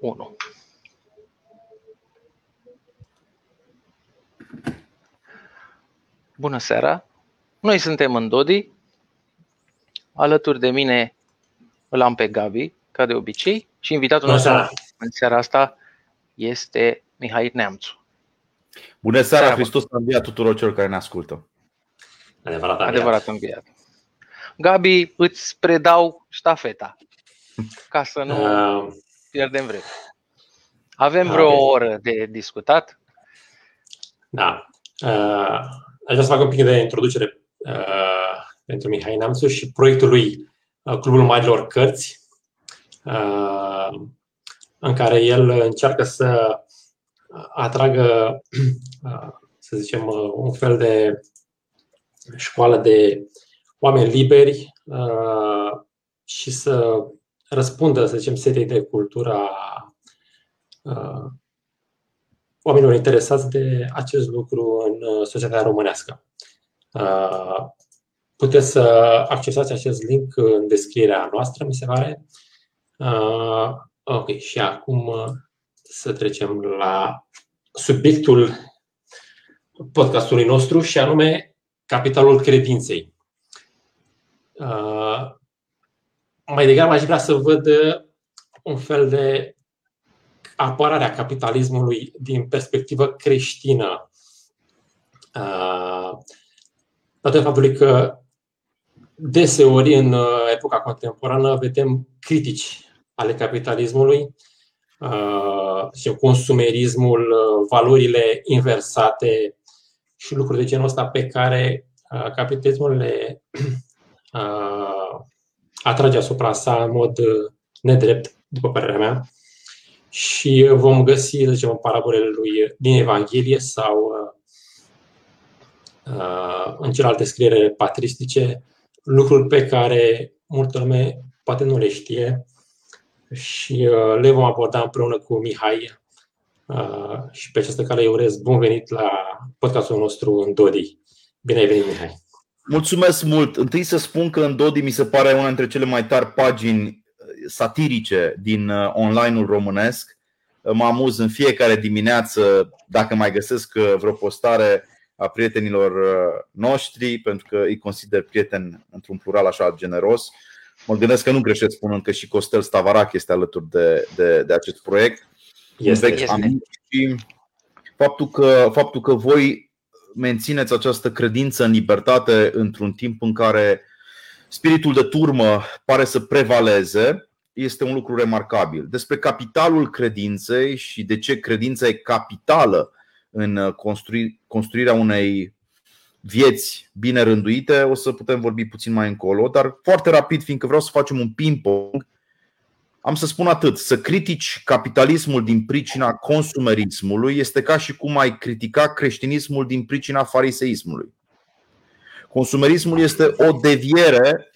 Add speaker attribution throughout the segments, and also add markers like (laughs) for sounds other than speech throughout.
Speaker 1: 1. Bună seara! Noi suntem în Dodi. Alături de mine îl am pe Gabi, ca de obicei, și invitatul nostru în seara asta este Mihai Neamțu.
Speaker 2: Bună seara, seara Hristos a înviat tuturor celor care ne ascultă.
Speaker 1: Adevărat, Adevărat înviat. Gabi, îți predau ștafeta ca să nu uh, pierdem vreme. Avem vreo okay. oră de discutat?
Speaker 3: Da. Uh, aș vrea să fac un pic de introducere uh, pentru Mihai Namțu și proiectul lui uh, Clubul Marilor Cărți, uh, în care el încearcă să atragă, uh, să zicem, uh, un fel de școală de oameni liberi uh, și să răspundă, să zicem, setei de cultura uh, oamenilor interesați de acest lucru în uh, societatea românească. Uh, puteți să accesați acest link în descrierea noastră, mi se pare. Uh, ok, și acum uh, să trecem la subiectul podcastului nostru și anume capitalul credinței. Uh, mai degrabă aș vrea să văd uh, un fel de apărare a capitalismului din perspectivă creștină. Uh, datorită faptului că deseori în epoca contemporană vedem critici ale capitalismului, și consumerismul, valorile inversate și lucruri de genul ăsta pe care capitalismul le (clears throat) atrage asupra sa în mod uh, nedrept, după părerea mea. Și vom găsi, să zicem, în parabolele lui din Evanghelie sau uh, uh, în celelalte scriere patristice lucruri pe care multă lume poate nu le știe și le vom aborda împreună cu Mihai și pe această cale eu urez bun venit la podcastul nostru în Dodi. Bine ai venit, Mihai!
Speaker 2: Mulțumesc mult. Întâi să spun că în Dodi mi se pare una dintre cele mai tari pagini uh, satirice din uh, online-ul românesc. Uh, mă amuz în fiecare dimineață dacă mai găsesc vreo postare a prietenilor noștri, pentru că îi consider prieten într-un plural așa generos. Mă gândesc că nu greșesc spunând că și Costel Stavarac este alături de, de, de acest proiect.
Speaker 3: Este, este.
Speaker 2: Și faptul că, faptul că voi mențineți această credință în libertate într-un timp în care spiritul de turmă pare să prevaleze, este un lucru remarcabil. Despre capitalul credinței și de ce credința e capitală în construi, construirea unei vieți bine rânduite, o să putem vorbi puțin mai încolo, dar foarte rapid, fiindcă vreau să facem un ping-pong am să spun atât, să critici capitalismul din pricina consumerismului este ca și cum ai critica creștinismul din pricina fariseismului. Consumerismul este o deviere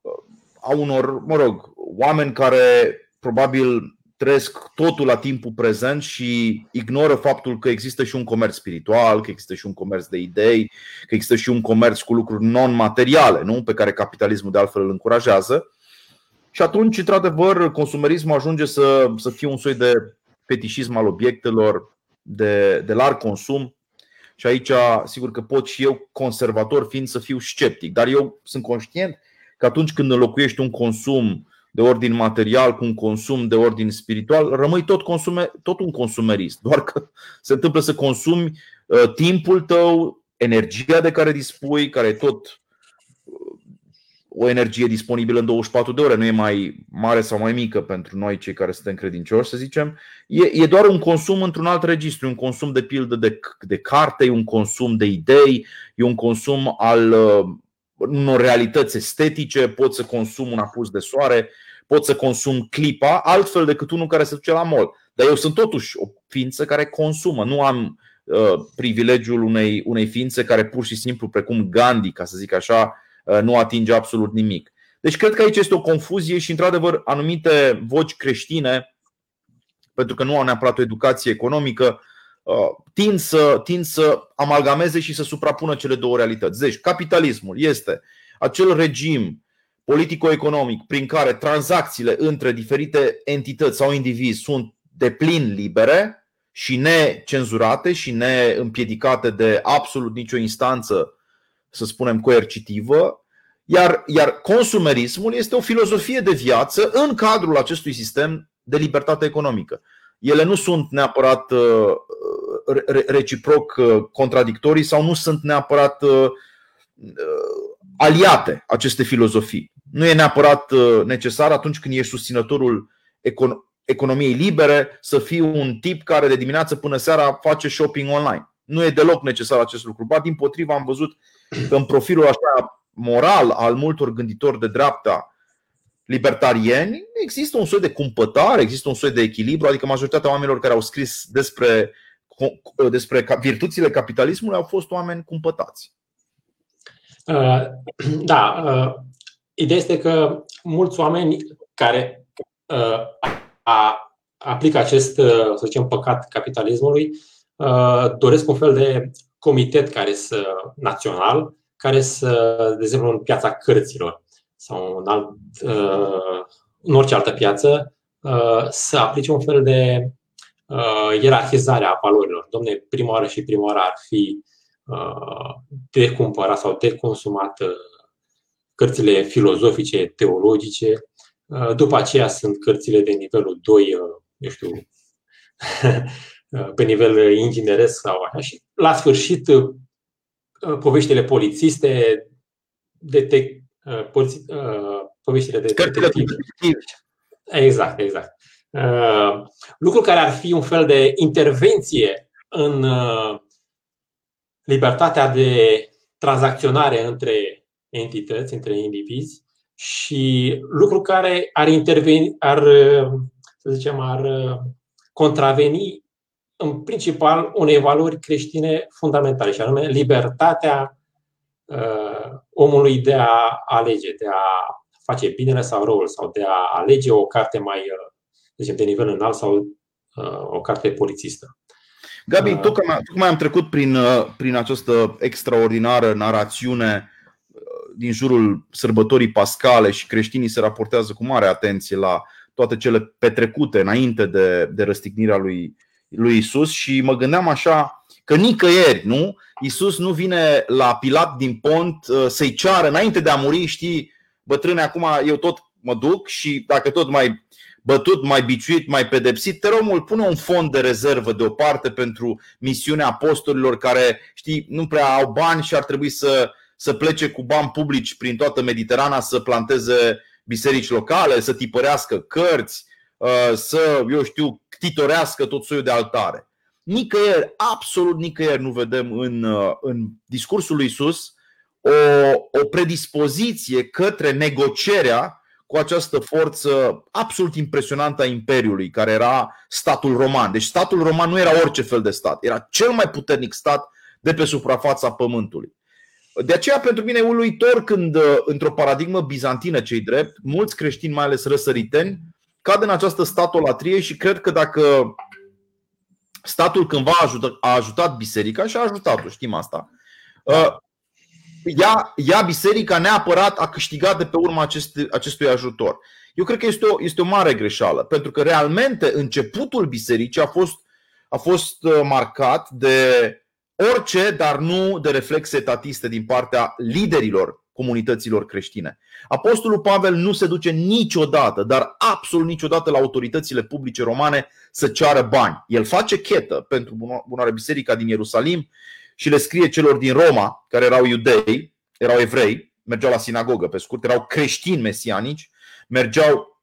Speaker 2: uh, a unor, mă rog, oameni care probabil trăiesc totul la timpul prezent și ignoră faptul că există și un comerț spiritual, că există și un comerț de idei, că există și un comerț cu lucruri non-materiale, nu? pe care capitalismul de altfel îl încurajează. Și atunci, într-adevăr, consumerismul ajunge să, să fie un soi de fetișism al obiectelor de, de larg consum. Și aici, sigur că pot și eu, conservator fiind, să fiu sceptic. Dar eu sunt conștient că atunci când înlocuiești un consum de ordin material cu un consum de ordin spiritual, rămâi tot, consume, tot un consumerist. Doar că se întâmplă să consumi uh, timpul tău, energia de care dispui, care e tot o energie disponibilă în 24 de ore, nu e mai mare sau mai mică pentru noi cei care suntem credincioși, să zicem. E, e doar un consum într-un alt registru, un consum de pildă de, de carte, e un consum de idei, e un consum al uh, unor realități estetice, pot să consum un apus de soare, pot să consum clipa, altfel decât unul care se duce la mall. Dar eu sunt totuși o ființă care consumă, nu am uh, privilegiul unei, unei ființe care pur și simplu, precum Gandhi, ca să zic așa, Uh, nu atinge absolut nimic. Deci cred că aici este o confuzie și, într-adevăr, anumite voci creștine, pentru că nu au neapărat o educație economică, uh, tind să, tind să amalgameze și să suprapună cele două realități. Deci, capitalismul este acel regim politico-economic prin care tranzacțiile între diferite entități sau indivizi sunt de plin libere și necenzurate și neîmpiedicate de absolut nicio instanță, să spunem, coercitivă, iar, iar consumerismul este o filozofie de viață în cadrul acestui sistem de libertate economică. Ele nu sunt neapărat uh, reciproc uh, contradictorii sau nu sunt neapărat uh, aliate aceste filozofii. Nu e neapărat necesar atunci când ești susținătorul economiei libere să fii un tip care de dimineață până seara face shopping online. Nu e deloc necesar acest lucru. Ba, din potriva, am văzut că în profilul așa moral al multor gânditori de dreapta libertarieni există un soi de cumpătare, există un soi de echilibru, adică majoritatea oamenilor care au scris despre, despre virtuțile capitalismului au fost oameni cumpătați.
Speaker 3: Uh, (clears throat) da, uh, ideea este că mulți oameni care uh, a, aplică acest, să zicem, păcat capitalismului doresc un fel de comitet care să național care să, de exemplu, în piața cărților sau în, alt, uh, în orice altă piață, uh, să aplice un fel de uh, ierarhizare a valorilor. Domne, prima oară și prima oară ar fi de cumpărat sau de consumat cărțile filozofice, teologice. După aceea sunt cărțile de nivelul 2, eu știu, (laughs) pe nivel ingineresc sau așa. Și la sfârșit Uh, poveștile polițiste, detec, uh, poliți, uh, poveștile de detectiv. Exact, exact. Lucru care ar fi un fel de intervenție în libertatea de tranzacționare între entități, între indivizi și lucru care ar interveni, ar, să zicem, ar contraveni în principal unei valori creștine fundamentale, și anume libertatea uh, omului de a alege, de a face binele sau răul, sau de a alege o carte mai, uh, zicem, de nivel înalt sau uh, o carte polițistă.
Speaker 2: Gabi, uh, tocmai, tocmai am trecut prin, uh, prin această extraordinară narațiune uh, din jurul sărbătorii pascale și creștinii se raportează cu mare atenție la toate cele petrecute înainte de, de răstignirea lui lui Isus și mă gândeam așa că nicăieri, nu? Isus nu vine la Pilat din pont uh, să-i ceară înainte de a muri, știi, bătrâne, acum eu tot mă duc și dacă tot mai bătut, mai biciuit, mai pedepsit, te rog mult, pune un fond de rezervă deoparte pentru misiunea apostolilor care, știi, nu prea au bani și ar trebui să, să plece cu bani publici prin toată Mediterana să planteze biserici locale, să tipărească cărți, uh, să, eu știu, titorească tot soiul de altare. Nicăieri, absolut nicăieri nu vedem în, uh, în discursul lui Isus o, o predispoziție către negocierea cu această forță absolut impresionantă a Imperiului, care era statul roman. Deci statul roman nu era orice fel de stat, era cel mai puternic stat de pe suprafața pământului. De aceea, pentru mine e uluitor când, uh, într-o paradigmă bizantină, cei drept, mulți creștini, mai ales răsăriteni, cad în această statolatrie și cred că dacă statul cândva a ajutat, a ajutat biserica și a ajutat-o, știm asta, uh, ea, ea, biserica neapărat a câștigat de pe urma acestui, acestui ajutor. Eu cred că este o, este o mare greșeală, pentru că realmente începutul bisericii a fost, a fost uh, marcat de orice, dar nu de reflexe etatiste din partea liderilor comunităților creștine. Apostolul Pavel nu se duce niciodată, dar absolut niciodată la autoritățile publice romane să ceară bani. El face chetă pentru bunoare biserica din Ierusalim și le scrie celor din Roma, care erau iudei, erau evrei, mergeau la sinagogă, pe scurt, erau creștini mesianici, mergeau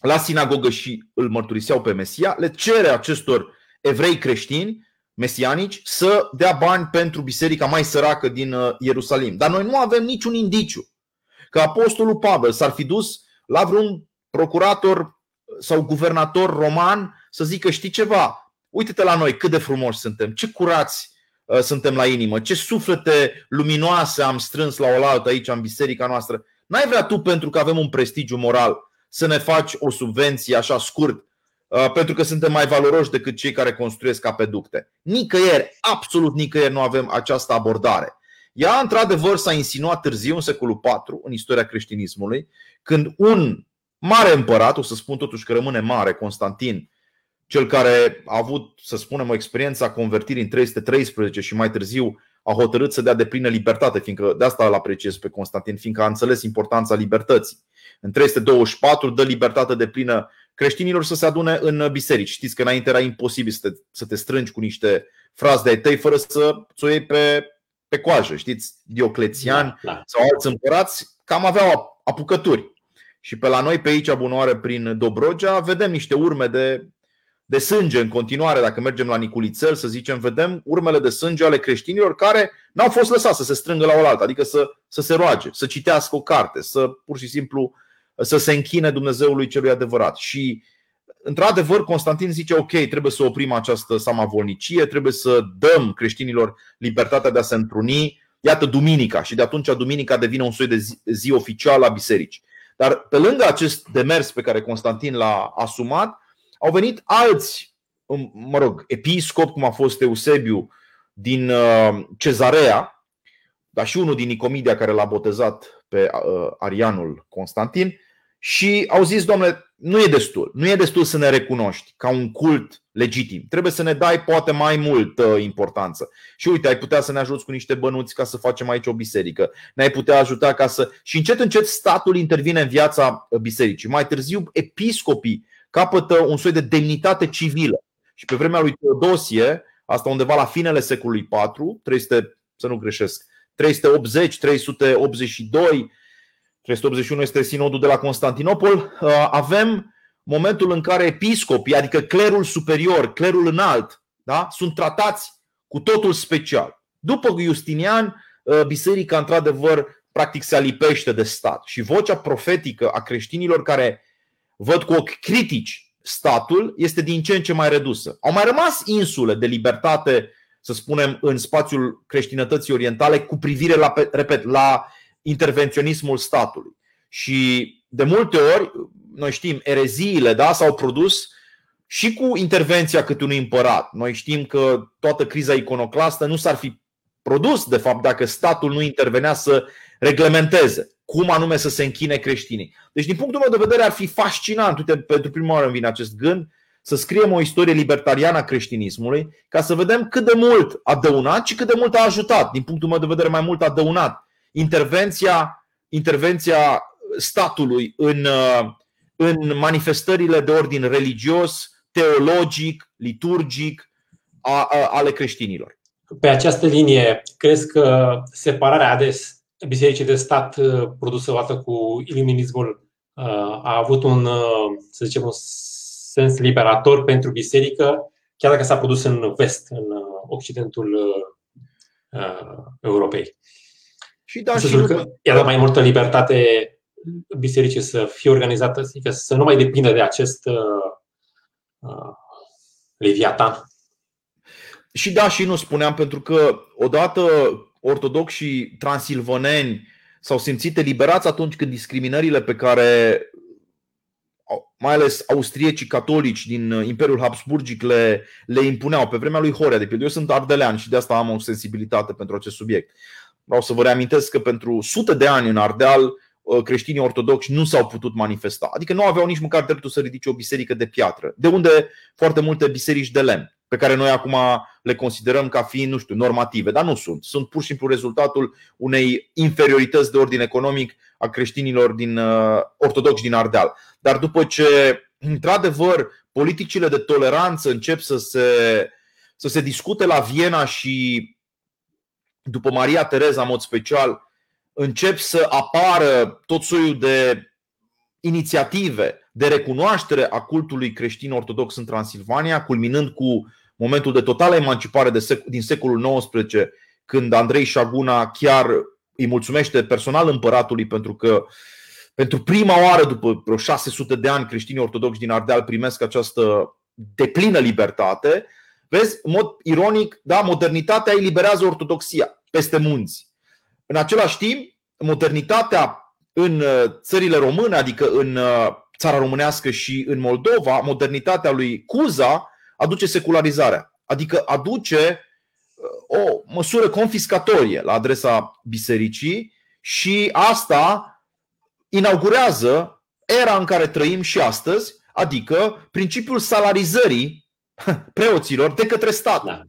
Speaker 2: la sinagogă și îl mărturiseau pe Mesia, le cere acestor evrei creștini mesianici să dea bani pentru biserica mai săracă din uh, Ierusalim. Dar noi nu avem niciun indiciu că apostolul Pavel s-ar fi dus la vreun procurator sau guvernator roman să zică știi ceva, uite-te la noi cât de frumoși suntem, ce curați uh, suntem la inimă, ce suflete luminoase am strâns la oaltă aici în biserica noastră. N-ai vrea tu pentru că avem un prestigiu moral să ne faci o subvenție așa scurt Uh, pentru că suntem mai valoroși decât cei care construiesc apeducte. Nicăieri, absolut nicăieri nu avem această abordare. Ea, într-adevăr, s-a insinuat târziu, în secolul IV, în istoria creștinismului, când un mare împărat, o să spun totuși că rămâne mare, Constantin, cel care a avut, să spunem, o experiență a convertirii în 313 și mai târziu a hotărât să dea de plină libertate, fiindcă de asta îl apreciez pe Constantin, fiindcă a înțeles importanța libertății. În 324 dă libertate de plină creștinilor să se adune în biserici. Știți că înainte era imposibil să te, să te strângi cu niște fraze de ai tăi fără să ți-o iei pe, pe coajă. Știți, Dioclețian da, da. sau alți împărați cam aveau apucături. Și pe la noi, pe aici, bunoare, prin Dobrogea, vedem niște urme de, de sânge în continuare. Dacă mergem la Niculițel, să zicem, vedem urmele de sânge ale creștinilor care n-au fost lăsați să se strângă la oaltă, adică să, să se roage, să citească o carte, să pur și simplu să se închine Dumnezeului celui adevărat. Și într-adevăr, Constantin zice, ok, trebuie să oprim această samavolnicie, trebuie să dăm creștinilor libertatea de a se întruni. Iată, duminica și de atunci duminica devine un soi de zi, zi oficială a bisericii. Dar pe lângă acest demers pe care Constantin l-a asumat, au venit alți, mă rog, episcop, cum a fost Eusebiu din uh, Cezarea, dar și unul din Nicomedia care l-a botezat pe uh, Arianul Constantin, și au zis, domnule, nu e destul. Nu e destul să ne recunoști ca un cult legitim. Trebuie să ne dai poate mai multă importanță. Și uite, ai putea să ne ajuți cu niște bănuți ca să facem aici o biserică. Ne-ai putea ajuta ca să. Și încet, încet statul intervine în viața bisericii. Mai târziu, episcopii capătă un soi de demnitate civilă. Și pe vremea lui Teodosie, asta undeva la finele secolului IV, 300, să nu greșesc, 380, 382, 381 este sinodul de la Constantinopol, uh, avem momentul în care episcopii, adică clerul superior, clerul înalt, da, sunt tratați cu totul special. După Justinian, uh, biserica într-adevăr practic se alipește de stat și vocea profetică a creștinilor care văd cu ochi critici statul este din ce în ce mai redusă. Au mai rămas insule de libertate, să spunem, în spațiul creștinătății orientale cu privire la, repet, la intervenționismul statului. Și de multe ori, noi știm, ereziile da, s-au produs și cu intervenția cât unui împărat. Noi știm că toată criza iconoclastă nu s-ar fi produs, de fapt, dacă statul nu intervenea să reglementeze cum anume să se închine creștinii. Deci, din punctul meu de vedere, ar fi fascinant, uite, pentru prima oară îmi vine acest gând, să scriem o istorie libertariană a creștinismului, ca să vedem cât de mult a dăunat și cât de mult a ajutat. Din punctul meu de vedere, mai mult a dăunat intervenția, intervenția statului în, în manifestările de ordin religios, teologic, liturgic a, a, ale creștinilor.
Speaker 3: Pe această linie, crezi că separarea de bisericii de stat uh, produsă o dată cu iluminismul uh, a avut un, uh, să zicem, un sens liberator pentru biserică, chiar dacă s-a produs în vest, în Occidentul Europei? Și da, și că i-a dat mai multă libertate bisericii să fie organizată, adică să nu mai depindă de acest uh, uh, leviatan.
Speaker 2: Și da, și nu spuneam, pentru că odată ortodoxii transilvaneni s-au simțit eliberați atunci când discriminările pe care mai ales austriecii catolici din Imperiul Habsburgic le, le impuneau pe vremea lui Horea. De pildă, eu sunt ardelean și de asta am o sensibilitate pentru acest subiect. Vreau să vă reamintesc că pentru sute de ani în Ardeal uh, creștinii ortodoxi nu s-au putut manifesta. Adică nu aveau nici măcar dreptul să ridice o biserică de piatră. De unde foarte multe biserici de lemn, pe care noi acum le considerăm ca fiind, nu știu, normative, dar nu sunt. Sunt pur și simplu rezultatul unei inferiorități de ordin economic a creștinilor din uh, ortodoxi din Ardeal. Dar după ce, într-adevăr, politicile de toleranță încep să se, să se discute la Viena și după Maria Tereza în mod special, încep să apară tot soiul de inițiative de recunoaștere a cultului creștin ortodox în Transilvania, culminând cu momentul de totală emancipare de sec- din secolul XIX, când Andrei Șaguna chiar îi mulțumește personal împăratului pentru că pentru prima oară după vreo 600 de ani creștinii ortodoxi din Ardeal primesc această deplină libertate Vezi, în mod ironic, da, modernitatea eliberează ortodoxia peste munți. În același timp, modernitatea în uh, țările române, adică în uh, țara românească și în Moldova, modernitatea lui Cuza aduce secularizarea. Adică aduce uh, o măsură confiscatorie la adresa bisericii și asta inaugurează era în care trăim și astăzi, adică principiul salarizării (laughs) preoților de către stat. Da.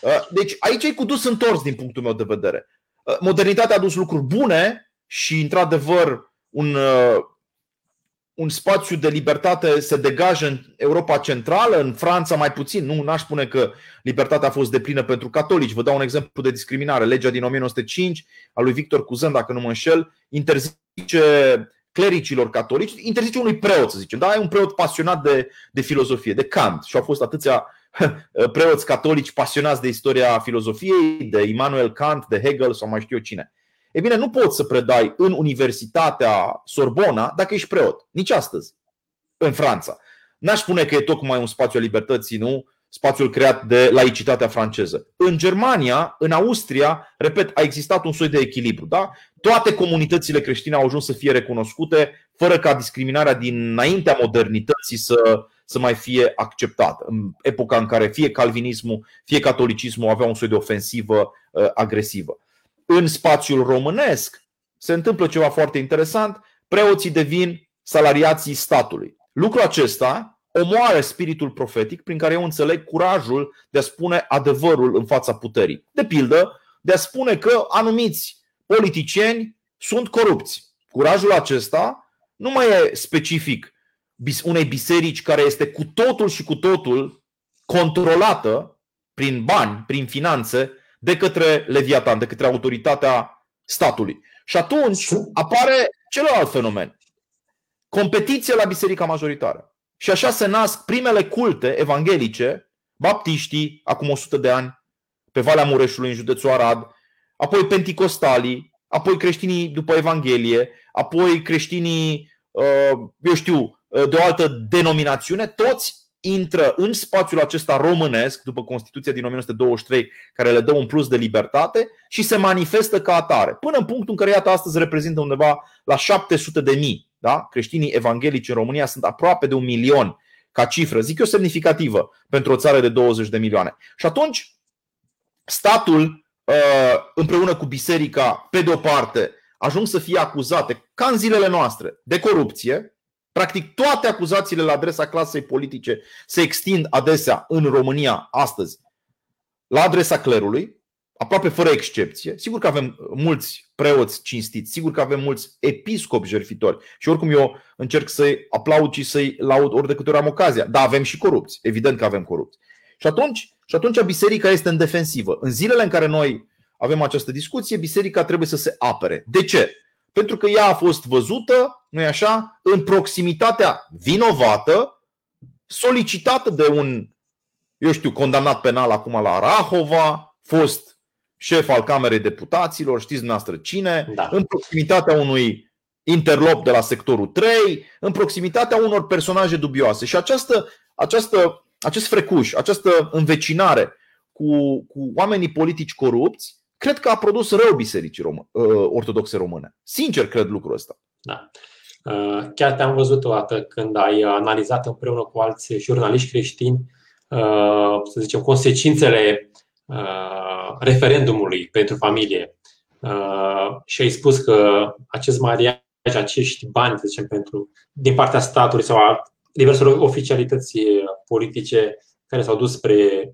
Speaker 2: Uh, deci aici e cu dus întors din punctul meu de vedere. Uh, modernitatea a adus lucruri bune și, într-adevăr, un, uh, un spațiu de libertate se degajă în Europa Centrală, în Franța mai puțin. Nu n-aș spune că libertatea a fost deplină pentru catolici. Vă dau un exemplu de discriminare. Legea din 1905 a lui Victor Cuzân, dacă nu mă înșel, interzice clericilor catolici, interzice unui preot, să zicem. Da, e un preot pasionat de, de filozofie, de Kant și au fost atâția (laughs) preoți catolici pasionați de istoria filozofiei, de Immanuel Kant, de Hegel sau mai știu eu cine. E bine, nu poți să predai în Universitatea Sorbona dacă ești preot. Nici astăzi, în Franța. N-aș spune că e tocmai un spațiu al libertății, nu? Spațiul creat de laicitatea franceză. În Germania, în Austria, repet, a existat un soi de echilibru. Da? Toate comunitățile creștine au ajuns să fie recunoscute, fără ca discriminarea dinaintea modernității să, să mai fie acceptată. În epoca în care fie calvinismul, fie catolicismul avea un soi de ofensivă uh, agresivă în spațiul românesc se întâmplă ceva foarte interesant, preoții devin salariații statului. Lucrul acesta omoară spiritul profetic prin care eu înțeleg curajul de a spune adevărul în fața puterii. De pildă, de a spune că anumiți politicieni sunt corupți. Curajul acesta nu mai e specific unei biserici care este cu totul și cu totul controlată prin bani, prin finanțe, de către Leviatan, de către autoritatea statului. Și atunci apare celălalt fenomen. Competiție la biserica majoritară. Și așa se nasc primele culte evanghelice, baptiștii, acum 100 de ani, pe Valea Mureșului, în județul Arad, apoi penticostalii, apoi creștinii după Evanghelie, apoi creștinii, uh, eu știu, uh, de o altă denominațiune, toți intră în spațiul acesta românesc, după Constituția din 1923, care le dă un plus de libertate și se manifestă ca atare. Până în punctul în care, iată, astăzi reprezintă undeva la 700 de mii. Da? Creștinii evanghelici în România sunt aproape de un milion ca cifră, zic eu semnificativă, pentru o țară de 20 de milioane. Și atunci, statul, uh, împreună cu biserica, pe de-o parte, ajung să fie acuzate, ca în zilele noastre, de corupție, Practic toate acuzațiile la adresa clasei politice se extind adesea în România astăzi la adresa clerului, aproape fără excepție. Sigur că avem mulți preoți cinstiți, sigur că avem mulți episcopi jertfitori și oricum eu încerc să-i aplaud și să-i laud ori de câte ori am ocazia. Dar avem și corupți, evident că avem corupți. Și atunci, și atunci biserica este în defensivă. În zilele în care noi avem această discuție, biserica trebuie să se apere. De ce? pentru că ea a fost văzută, nu așa, în proximitatea vinovată, solicitată de un, eu știu, condamnat penal acum la Rahova, fost șef al Camerei Deputaților, știți dumneavoastră cine, da. în proximitatea unui interlop de la sectorul 3, în proximitatea unor personaje dubioase. Și această, această, acest frecuș, această învecinare cu, cu oamenii politici corupți cred că a produs rău bisericii rom- uh, ortodoxe române. Sincer, cred lucrul ăsta.
Speaker 3: Da. Uh, chiar te-am văzut o dată când ai analizat împreună cu alți jurnaliști creștini, uh, să zicem, consecințele referendumului pentru familie și ai spus că acest mariaj, acești bani, să zicem, pentru, din partea statului sau a diverselor oficialități politice care s-au dus spre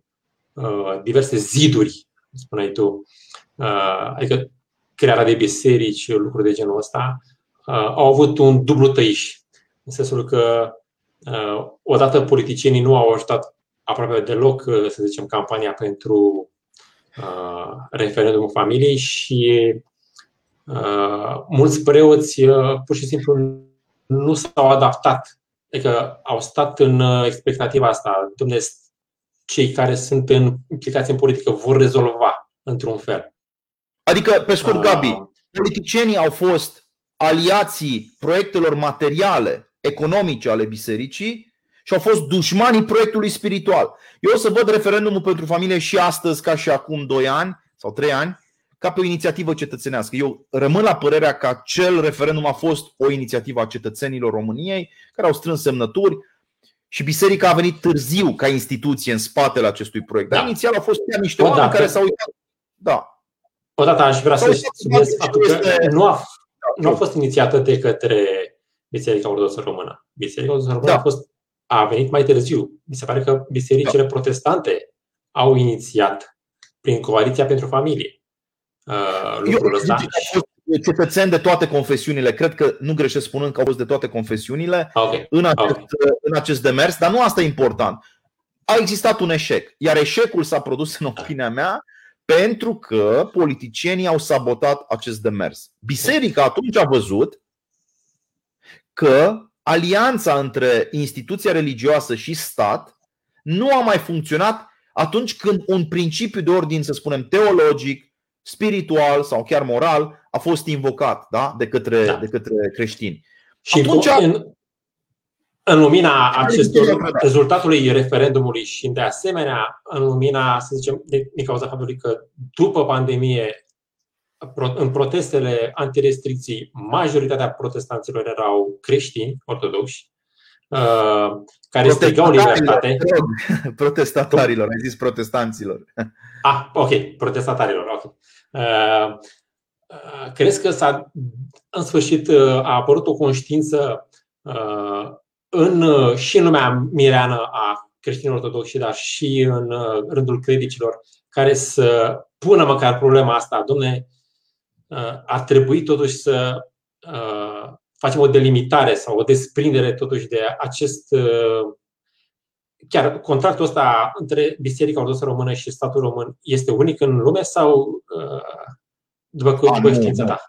Speaker 3: diverse ziduri, spuneai tu, Uh, adică crearea de biserici, lucruri de genul ăsta, uh, au avut un dublu tăiș. În sensul că uh, odată politicienii nu au ajutat aproape deloc, să zicem, campania pentru referendumul familiei și mulți preoți pur și simplu nu s-au adaptat. Adică au stat în expectativa asta. Dumnezeu, cei care sunt în implicați în politică vor rezolva într-un fel.
Speaker 2: Adică, pe scurt, Gabi, politicienii au fost aliații proiectelor materiale, economice ale bisericii și au fost dușmanii proiectului spiritual. Eu o să văd referendumul pentru familie și astăzi, ca și acum 2 ani sau 3 ani, ca pe o inițiativă cetățenească. Eu rămân la părerea că acel referendum a fost o inițiativă a cetățenilor României care au strâns semnături și biserica a venit târziu ca instituție în spatele acestui proiect. Dar da. inițial au fost chiar niște oameni care s-au uitat. Da.
Speaker 3: Odată aș vrea să subliniez faptul că nu a, nu a fost inițiată de către Biserica Ortodoxă Română. Biserica Ortodoxă Română da. a fost a venit mai târziu. Mi se pare că bisericile da. protestante au inițiat prin Coaliția pentru Familie uh, lucrul ăsta.
Speaker 2: Cetățeni de toate confesiunile, cred că nu greșesc spunând că au fost de toate confesiunile okay. în, acest, okay. în acest demers, dar nu asta e important. A existat un eșec, iar eșecul s-a produs, în opinia mea, pentru că politicienii au sabotat acest demers. Biserica atunci a văzut că alianța între instituția religioasă și stat nu a mai funcționat atunci când un principiu de ordin, să spunem, teologic, spiritual sau chiar moral a fost invocat da? de, către, da. de către creștini.
Speaker 3: Și atunci, în, în lumina acestor rezultatului referendumului și de asemenea în lumina, să zicem, de, din cauza faptului că după pandemie în protestele antirestricții, majoritatea protestanților erau creștini ortodoxi, uh, care strigau libertate. (laughs)
Speaker 2: Protestatarilor, ai zis protestanților.
Speaker 3: Ah, ok, protestatarilor, ok. Uh, uh, crezi că s-a, în sfârșit a apărut o conștiință în, și în lumea mireană a creștinilor ortodoxi, dar și în rândul credicilor, care să pună măcar problema asta, domne, ar trebui totuși să facem o delimitare sau o desprindere totuși de acest chiar contractul ăsta între Biserica Ortodoxă Română și statul român este unic în lume sau după, A, după știința ta?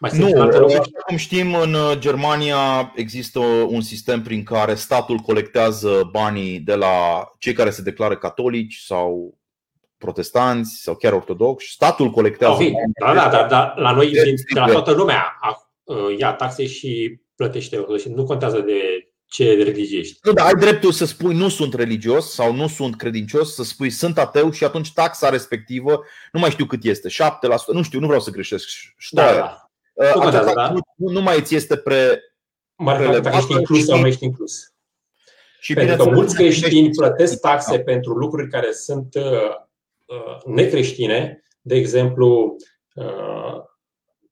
Speaker 2: Mai nu, așa cum știm, în Germania există un sistem prin care statul colectează banii de la cei care se declară catolici sau protestanți sau chiar ortodoxi. Statul colectează. Okay.
Speaker 3: Da, da, da, da, la noi, din, de la toată lumea, uh, ia taxe și plătește ortodoxi. Nu contează de ce religie ești.
Speaker 2: Nu, dar ai dreptul să spui nu sunt religios sau nu sunt credincios, să spui sunt ateu și atunci taxa respectivă, nu mai știu cât este, 7%, nu știu, nu vreau să greșesc.
Speaker 3: Da, da. Uh,
Speaker 2: contează, da? Nu, nu mai ți este pre.
Speaker 3: Mă dacă ești inclus sau nu ești inclus. Și Pentru că mulți creștini plătesc taxe da. pentru lucruri care sunt uh, Uh, necreștine. De exemplu, uh,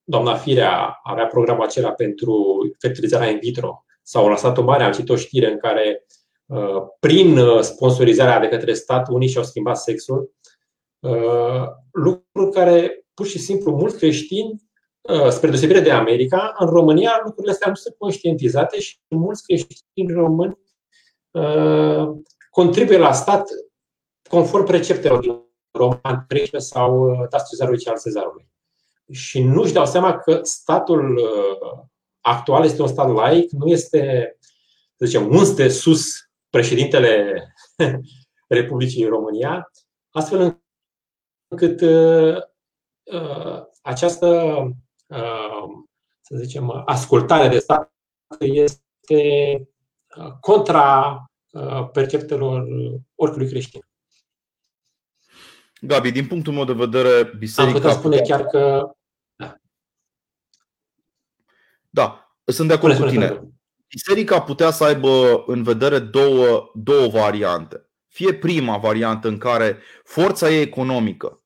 Speaker 3: doamna Firea avea programul acela pentru fertilizarea in vitro. S-au lăsat o mare, am citit o știre în care uh, prin sponsorizarea de către stat unii și-au schimbat sexul. Lucruri care pur și simplu mulți creștini spre deosebire de America, în România lucrurile astea nu sunt conștientizate și mulți creștini români contribuie la stat conform preceptelor din roman 13 sau uh, dați cezarului ce al cezarului. Și nu-și dau seama că statul uh, actual este un stat laic, nu este, să zicem, unste sus președintele (laughs) Republicii România, astfel încât uh, această, să zicem, ascultare de stat este contra perceptelor oricului creștin.
Speaker 2: Gabi, din punctul meu de vedere, biserica.
Speaker 3: Am putea spune chiar că.
Speaker 2: Da, da sunt de acord spune, cu tine. Spune. Biserica putea să aibă în vedere două, două variante. Fie prima variantă în care forța ei economică,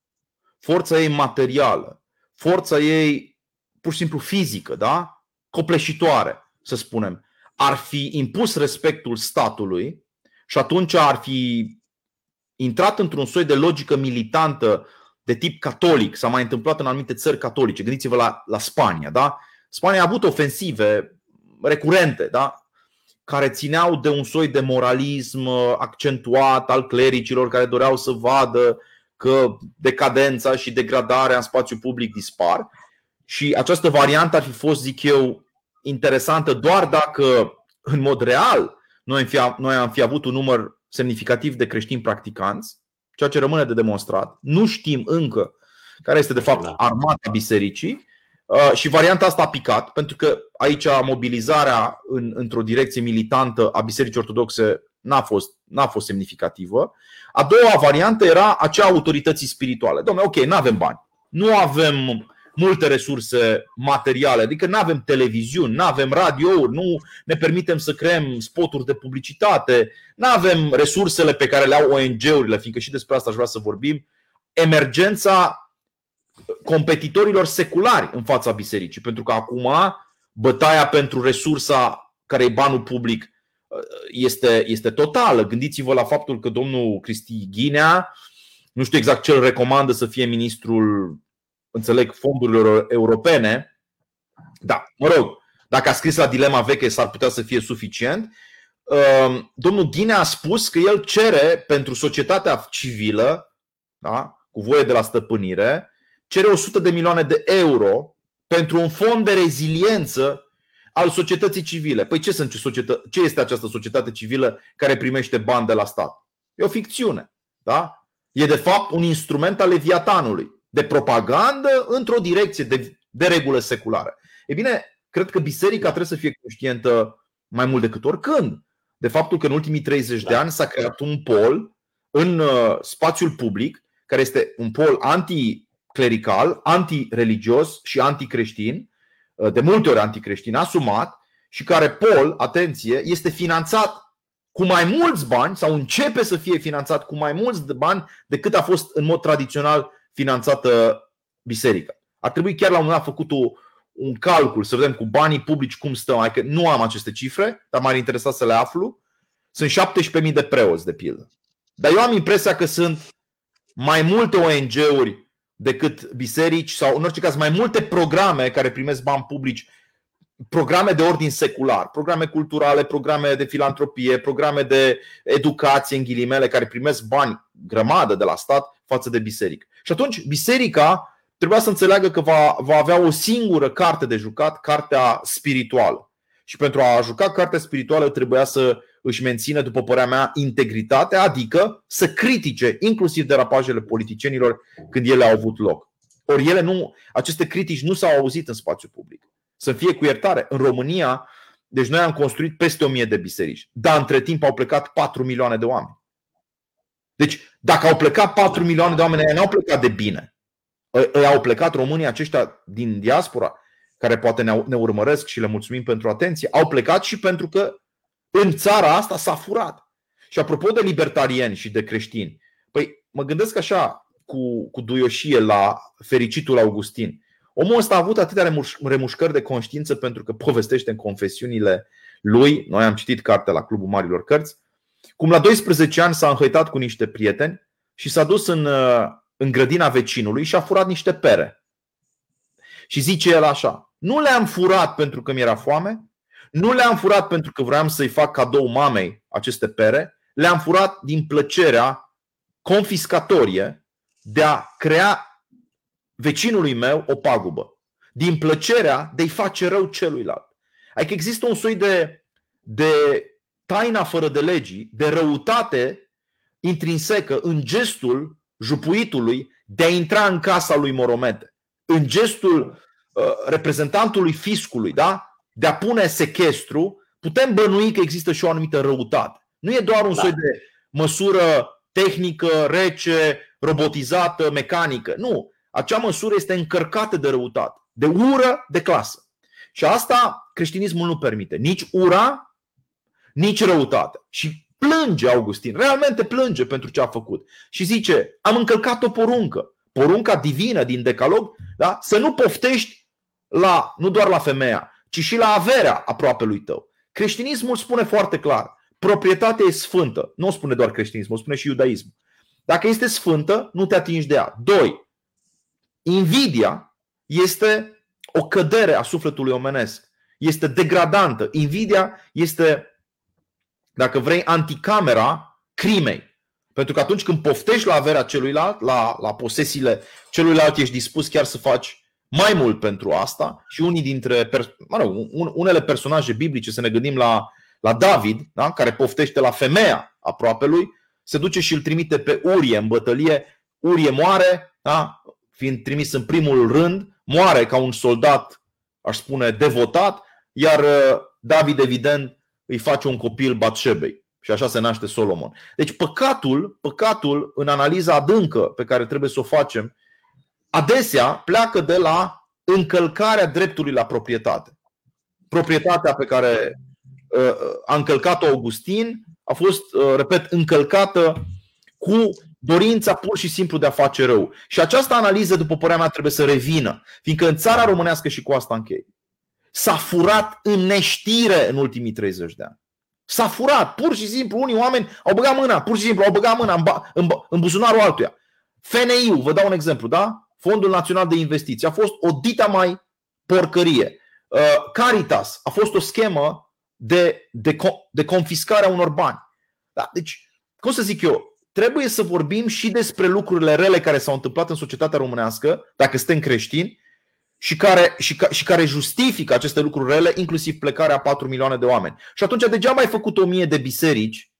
Speaker 2: forța ei materială, forța ei pur și simplu fizică, da? copleșitoare, să spunem, ar fi impus respectul statului și atunci ar fi intrat într-un soi de logică militantă de tip catolic, s-a mai întâmplat în anumite țări catolice. Gândiți-vă la, la Spania. Da? Spania a avut ofensive recurente, da? care țineau de un soi de moralism accentuat al clericilor care doreau să vadă că decadența și degradarea în spațiu public dispar. Și această variantă ar fi fost, zic eu, interesantă doar dacă, în mod real, noi am fi, noi am fi avut un număr semnificativ de creștini practicanți, ceea ce rămâne de demonstrat. Nu știm încă care este de fapt da. armata bisericii uh, și varianta asta a picat, pentru că aici mobilizarea în, într-o direcție militantă a Bisericii Ortodoxe n-a fost, n-a fost semnificativă. A doua variantă era acea autorității spirituale. Domnule, ok, nu avem bani, nu avem multe resurse materiale, adică nu avem televiziuni, nu avem radiouri, nu ne permitem să creăm spoturi de publicitate, nu avem resursele pe care le au ONG-urile, fiindcă și despre asta aș vrea să vorbim, emergența competitorilor seculari în fața bisericii, pentru că acum bătaia pentru resursa care e banul public este, este totală. Gândiți-vă la faptul că domnul Cristi Ghinea, nu știu exact ce îl recomandă să fie ministrul, înțeleg, fondurilor europene. Da, mă rog, dacă a scris la dilema veche, s-ar putea să fie suficient. Ehm, domnul Ghinea a spus că el cere pentru societatea civilă, da, cu voie de la stăpânire, cere 100 de milioane de euro pentru un fond de reziliență al societății civile. Păi ce, sunt societă- ce este această societate civilă care primește bani de la stat? E o ficțiune. Da? E de fapt un instrument al leviatanului de propagandă într-o direcție de, de regulă seculară. E bine, cred că biserica trebuie să fie conștientă mai mult decât oricând de faptul că în ultimii 30 de da. ani s-a creat un pol în uh, spațiul public care este un pol anticlerical, antireligios și anticreștin, uh, de multe ori anticreștin, asumat și care pol, atenție, este finanțat cu mai mulți bani sau începe să fie finanțat cu mai mulți bani decât a fost în mod tradițional finanțată biserica. Ar trebui chiar la un moment dat făcut o, un calcul, să vedem cu banii publici cum stăm. Adică nu am aceste cifre, dar m-ar interesa să le aflu. Sunt 17.000 de preoți, de pildă. Dar eu am impresia că sunt mai multe ONG-uri decât biserici sau, în orice caz, mai multe programe care primesc bani publici, programe de ordin secular, programe culturale, programe de filantropie, programe de educație, în ghilimele, care primesc bani grămadă de la stat față de biserică. Și atunci, biserica trebuia să înțeleagă că va, va avea o singură carte de jucat, cartea spirituală. Și pentru a juca cartea spirituală trebuia să își mențină, după părerea mea, integritatea, adică să critique inclusiv derapajele politicienilor când ele au avut loc. Ori ele nu, aceste critici nu s-au auzit în spațiu public. Să fie cu iertare. În România, deci noi am construit peste 1000 de biserici, dar între timp au plecat 4 milioane de oameni. Deci, dacă au plecat 4 milioane de oameni, ei n-au plecat de bine. Ei au plecat românii aceștia din diaspora, care poate ne urmăresc și le mulțumim pentru atenție, au plecat și pentru că în țara asta s-a furat. Și apropo de libertarieni și de creștini, păi mă gândesc așa cu, cu duioșie la fericitul Augustin. Omul ăsta a avut atâtea remușcări de conștiință pentru că povestește în confesiunile lui. Noi am citit cartea la Clubul Marilor Cărți. Cum la 12 ani s-a înhăitat cu niște prieteni și s-a dus în, în grădina vecinului și a furat niște pere. Și zice el așa: Nu le-am furat pentru că mi-era foame, nu le-am furat pentru că vreau să-i fac cadou mamei aceste pere, le-am furat din plăcerea confiscatorie de a crea vecinului meu o pagubă, din plăcerea de a-i face rău celuilalt. Adică există un soi de, de taina fără de legii, de răutate intrinsecă în gestul jupuitului de a intra în casa lui Moromete, în gestul uh, reprezentantului fiscului, da? de a pune sechestru, putem bănui că există și o anumită răutate. Nu e doar un da. soi de măsură tehnică, rece, robotizată, mecanică. Nu. Acea măsură este încărcată de răutate, de ură, de clasă. Și asta creștinismul nu permite. Nici ura, nici răutate. Și plânge Augustin, realmente plânge pentru ce a făcut. Și zice, am încălcat o poruncă, porunca divină din decalog, da? să nu poftești la, nu doar la femeia, ci și la averea aproape lui tău. Creștinismul spune foarte clar, proprietatea e sfântă. Nu o spune doar creștinismul, o spune și iudaismul. Dacă este sfântă, nu te atingi de ea. Doi, invidia este o cădere a sufletului omenesc. Este degradantă. Invidia este, dacă vrei, anticamera crimei. Pentru că atunci când poftești la averea celuilalt, la, la posesiile celuilalt, ești dispus chiar să faci mai mult pentru asta și unii dintre, mă rog, unele personaje biblice, să ne gândim la, la David, da? care poftește la femeia aproape lui, se duce și îl trimite pe Urie în bătălie. Urie moare, da? Fiind trimis în primul rând, moare ca un soldat, aș spune, devotat, iar uh, David, evident, îi face un copil Batșebei. Și așa se naște Solomon. Deci păcatul, păcatul în analiza adâncă pe care trebuie să o facem adesea pleacă de la încălcarea dreptului la proprietate. Proprietatea pe care uh, a încălcat-o Augustin a fost, uh, repet, încălcată cu dorința pur și simplu de a face rău. Și această analiză, după părerea mea, trebuie să revină, fiindcă în țara românească și cu asta închei, s-a furat în neștire în ultimii 30 de ani. S-a furat, pur și simplu, unii oameni au băgat mâna, pur și simplu au băgat mâna în, ba, în, în buzunarul altuia. FNI-ul, vă dau un exemplu, da? Fondul Național de Investiții a fost o dita mai porcărie. Uh, Caritas a fost o schemă de, de, de confiscare a unor bani. Da? Deci, cum să zic eu, trebuie să vorbim și despre lucrurile rele care s-au întâmplat în societatea românească, dacă suntem creștini, și care, și, ca, și care justifică aceste lucruri rele, inclusiv plecarea a 4 milioane de oameni. Și atunci degeaba ai făcut o mie de biserici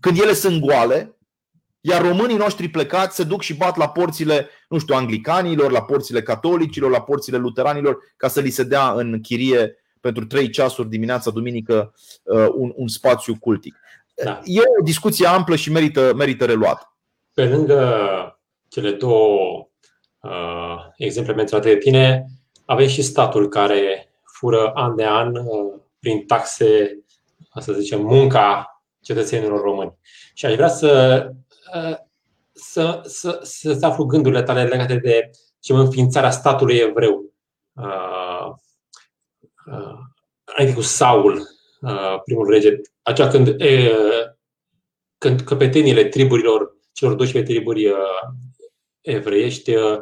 Speaker 2: când ele sunt goale, iar românii noștri plecați se duc și bat la porțile, nu știu, anglicanilor, la porțile catolicilor, la porțile luteranilor, ca să li se dea în chirie pentru 3 ceasuri dimineața, duminică, uh, un, un spațiu cultic. Da. E o discuție amplă și merită, merită reluată.
Speaker 3: Pe lângă cele două uh, exemple menționate de tine, avem și statul care fură an de an uh, prin taxe, să zicem, munca cetățenilor români. Și aș vrea să, uh, să, să, să, să aflu gândurile tale legate de ce înființarea statului evreu. Uh, uh, adică cu Saul, uh, primul rege, acea când, uh, când căpetenile triburilor, celor 12 triburi uh, evreiești, uh,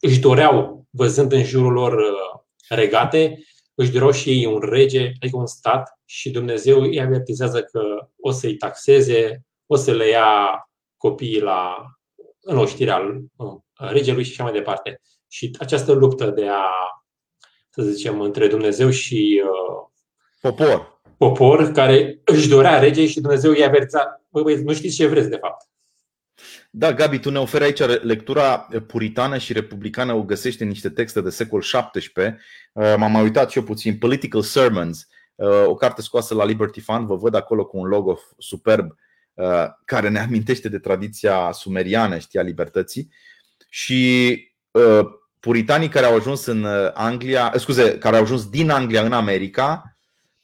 Speaker 3: își doreau, văzând în jurul lor uh, regate, își doreau și ei un rege, adică un stat, și Dumnezeu îi avertizează că o să-i taxeze, o să le ia copiii la înloștirea uh, regelui și așa mai departe. Și această luptă de a, să zicem, între Dumnezeu și uh,
Speaker 2: popor,
Speaker 3: popor care își dorea rege și Dumnezeu i-a avertizat, băi, nu știți ce vreți de fapt.
Speaker 2: Da, Gabi, tu ne oferi aici lectura puritană și republicană, o găsești în niște texte de secol XVII. Uh, m-am mai uitat și eu puțin, Political Sermons, uh, o carte scoasă la Liberty Fund, vă văd acolo cu un logo superb uh, care ne (laughs) amintește de tradiția sumeriană, știa, libertății. Și puritanii care au ajuns în Anglia, scuze, care au ajuns din Anglia în America,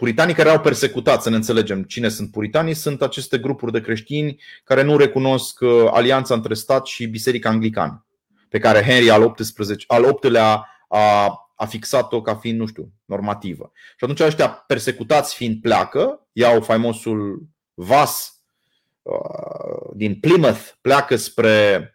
Speaker 2: Puritanii care au persecutat, să ne înțelegem cine sunt puritanii, sunt aceste grupuri de creștini care nu recunosc uh, alianța între stat și Biserica Anglicană, pe care Henry al, XVIII, al VIII-lea a, a fixat-o ca fiind, nu știu, normativă. Și atunci ăștia persecutați fiind pleacă, iau faimosul vas uh, din Plymouth, pleacă spre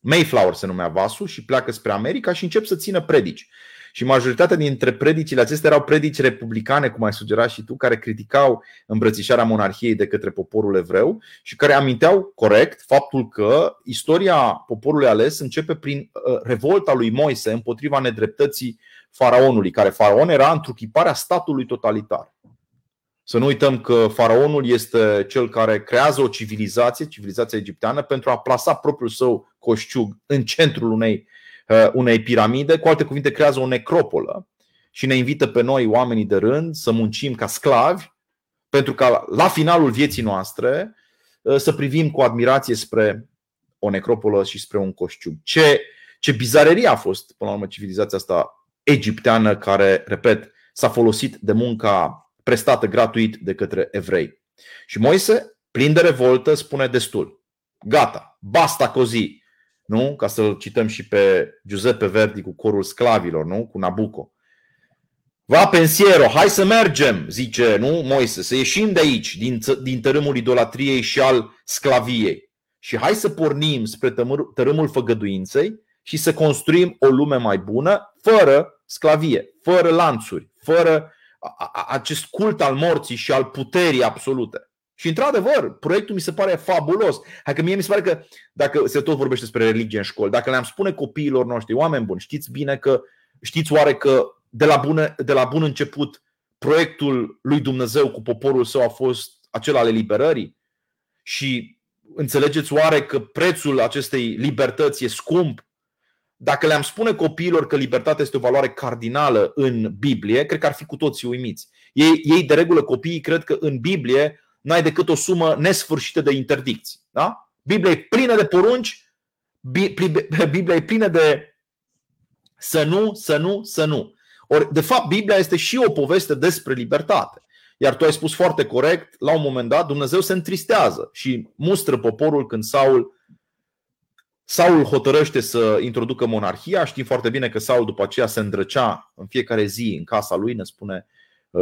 Speaker 2: Mayflower se numea vasul și pleacă spre America și încep să țină predici. Și majoritatea dintre predicile acestea erau predici republicane, cum ai sugerat și tu, care criticau îmbrățișarea monarhiei de către poporul evreu și care aminteau corect faptul că istoria poporului ales începe prin uh, revolta lui Moise împotriva nedreptății faraonului, care faraon era întruchiparea statului totalitar. Să nu uităm că faraonul este cel care creează o civilizație, civilizația egipteană, pentru a plasa propriul său coșciug în centrul unei Uh, unei piramide, cu alte cuvinte, creează o necropolă și ne invită pe noi, oamenii de rând, să muncim ca sclavi, pentru ca la finalul vieții noastre uh, să privim cu admirație spre o necropolă și spre un coșciug. Ce, ce bizarerie a fost, până la urmă, civilizația asta egipteană, care, repet, s-a folosit de munca prestată gratuit de către evrei. Și Moise, plin de revoltă, spune destul. Gata, basta cozi nu? Ca să-l cităm și pe Giuseppe Verdi cu corul sclavilor, nu? Cu Nabucco. Va pensiero, hai să mergem, zice nu Moise, să ieșim de aici, din, din tărâmul idolatriei și al sclaviei. Și hai să pornim spre tărâmul făgăduinței și să construim o lume mai bună, fără sclavie, fără lanțuri, fără acest cult al morții și al puterii absolute. Și într-adevăr, proiectul mi se pare fabulos. Hai că mie mi se pare că dacă se tot vorbește despre religie în școli, dacă le-am spune copiilor noștri, oameni buni, știți bine că știți oare că de la, bun, de la bun început proiectul lui Dumnezeu cu poporul său a fost acela al eliberării? Și înțelegeți oare că prețul acestei libertăți e scump? Dacă le-am spune copiilor că libertatea este o valoare cardinală în Biblie, cred că ar fi cu toții uimiți. Ei, ei de regulă, copiii, cred că în Biblie n-ai decât o sumă nesfârșită de interdicții. Da? Biblia e plină de porunci, (laughs) Biblia e plină de să nu, să nu, să nu. Ori, de fapt, Biblia este și o poveste despre libertate. Iar tu ai spus foarte corect, la un moment dat Dumnezeu se întristează și mustră poporul când Saul Saul hotărăște să introducă monarhia. Știm foarte bine că Saul după aceea se îndrăcea în fiecare zi în casa lui, ne spune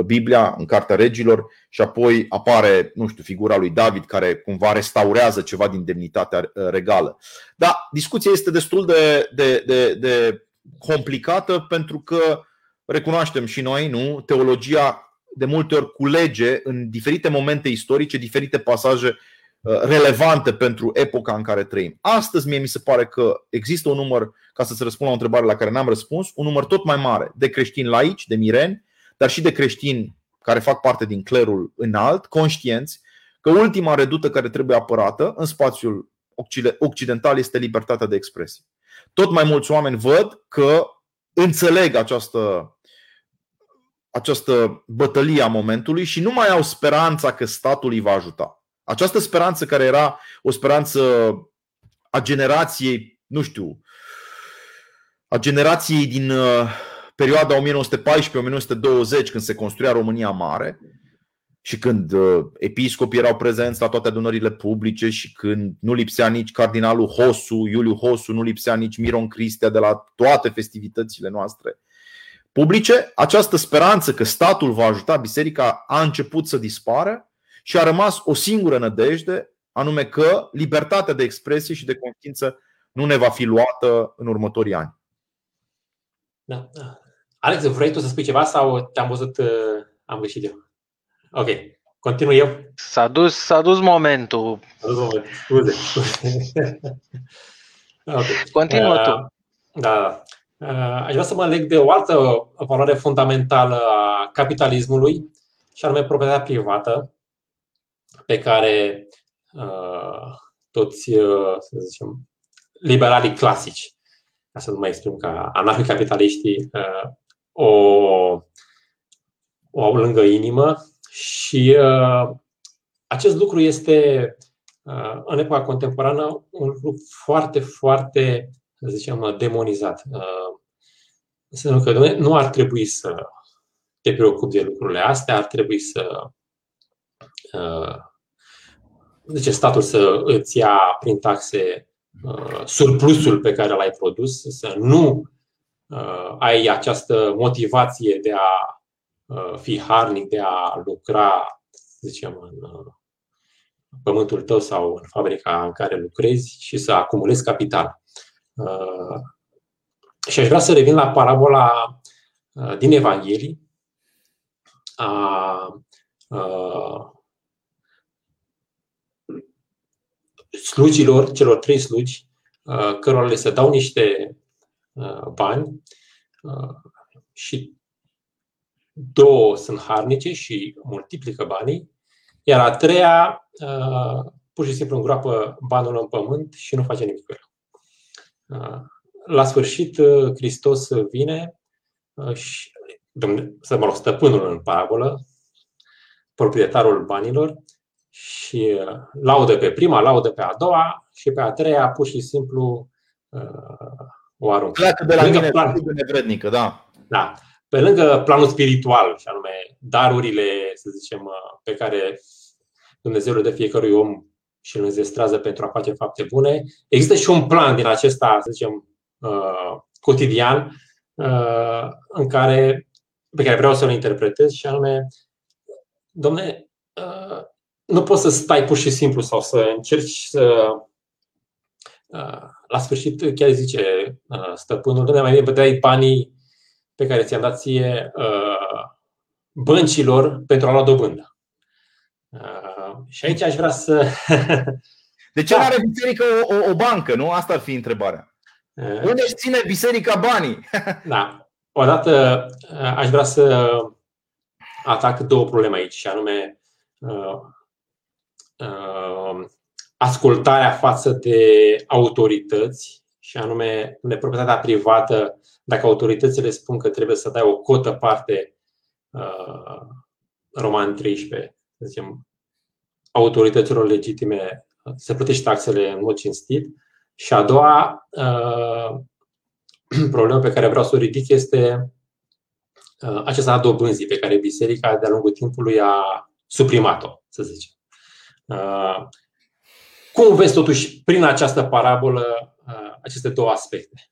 Speaker 2: Biblia, în Cartea Regilor, și apoi apare, nu știu, figura lui David care cumva restaurează ceva din demnitatea regală. Da, discuția este destul de, de, de, de complicată pentru că recunoaștem și noi, nu? Teologia de multe ori culege în diferite momente istorice diferite pasaje uh, relevante pentru epoca în care trăim. Astăzi mie mi se pare că există un număr, ca să se răspund la o întrebare la care n-am răspuns, un număr tot mai mare de creștini laici, de mireni, dar și de creștini care fac parte din clerul înalt, conștienți că ultima redută care trebuie apărată în spațiul occidental este libertatea de expresie. Tot mai mulți oameni văd că înțeleg această această bătălie a momentului și nu mai au speranța că statul îi va ajuta. Această speranță care era o speranță a generației, nu știu, a generației din uh, perioada 1914-1920 când se construia România Mare și când uh, episcopii erau prezenți la toate adunările publice și când nu lipsea nici cardinalul Hosu, Iuliu Hosu, nu lipsea nici Miron Cristea de la toate festivitățile noastre publice, această speranță că statul va ajuta biserica a început să dispară și a rămas o singură nădejde, anume că libertatea de expresie și de conștiință nu ne va fi luată în următorii ani.
Speaker 3: Da. da. Alex, vrei tu să spui ceva sau te-am văzut, uh, am greșit eu? Ok, continui eu.
Speaker 1: S-a dus, s-a dus momentul.
Speaker 3: S-a dus momentul, scuze. (laughs)
Speaker 1: okay. Continuă uh, tu.
Speaker 3: Da. Uh, aș vrea să mă leg de o altă valoare fundamentală a capitalismului, și anume proprietatea privată, pe care uh, toți, uh, să zicem, liberalii clasici, ca să nu mai exprim ca anarhicapitaliștii, uh, o, o au lângă inimă și uh, acest lucru este, uh, în epoca contemporană, un lucru foarte, foarte să zicem, demonizat. Uh, înseamnă că nu ar trebui să te preocupi de lucrurile astea, ar trebui să uh, zice, statul să îți ia prin taxe uh, surplusul pe care l-ai produs, să nu ai această motivație de a fi harnic, de a lucra, zicem, în pământul tău sau în fabrica în care lucrezi și să acumulezi capital. Uh, și aș vrea să revin la parabola uh, din Evanghelii a uh, slugilor, celor trei slugi, cărora le se dau niște bani și două sunt harnice și multiplică banii, iar a treia pur și simplu îngroapă banul în pământ și nu face nimic cu el. La sfârșit, uh, Hristos vine uh, și, să mă rog, stăpânul în parabolă, proprietarul banilor, și uh, laudă pe prima, laudă pe a doua și pe a treia pur și simplu o aruncă.
Speaker 2: Pleacă de la mine plan... nevrednică, da.
Speaker 3: Da. Pe lângă planul spiritual, și anume darurile, să zicem, pe care Dumnezeu le dă fiecărui om și îl înzestrează pentru a face fapte bune. Există și un plan din acesta, să zicem, uh, cotidian, uh, în care, pe care vreau să-l interpretez și anume, domne, uh, nu poți să stai pur și simplu sau să încerci să la sfârșit chiar zice stăpânul, nu mai bine dai banii pe care ți-am dat ție băncilor pentru a lua dobândă. Și aici aș vrea să. (laughs)
Speaker 2: De ce da. nu are biserica o, o, o bancă, nu? Asta ar fi întrebarea. Uh, Unde își ține biserica banii? (laughs)
Speaker 3: da. Odată uh, aș vrea să atac două probleme aici, și anume uh, uh, ascultarea față de autorități, și anume de proprietatea privată, dacă autoritățile spun că trebuie să dai o cotă parte uh, Roman 13, să zicem, autorităților legitime să plătești taxele în mod cinstit. Și a doua uh, (clears throat) problemă pe care vreau să o ridic este uh, aceasta a dobânzii pe care biserica de-a lungul timpului a suprimat-o, să zicem. Uh, cum vezi totuși prin această parabolă aceste două aspecte?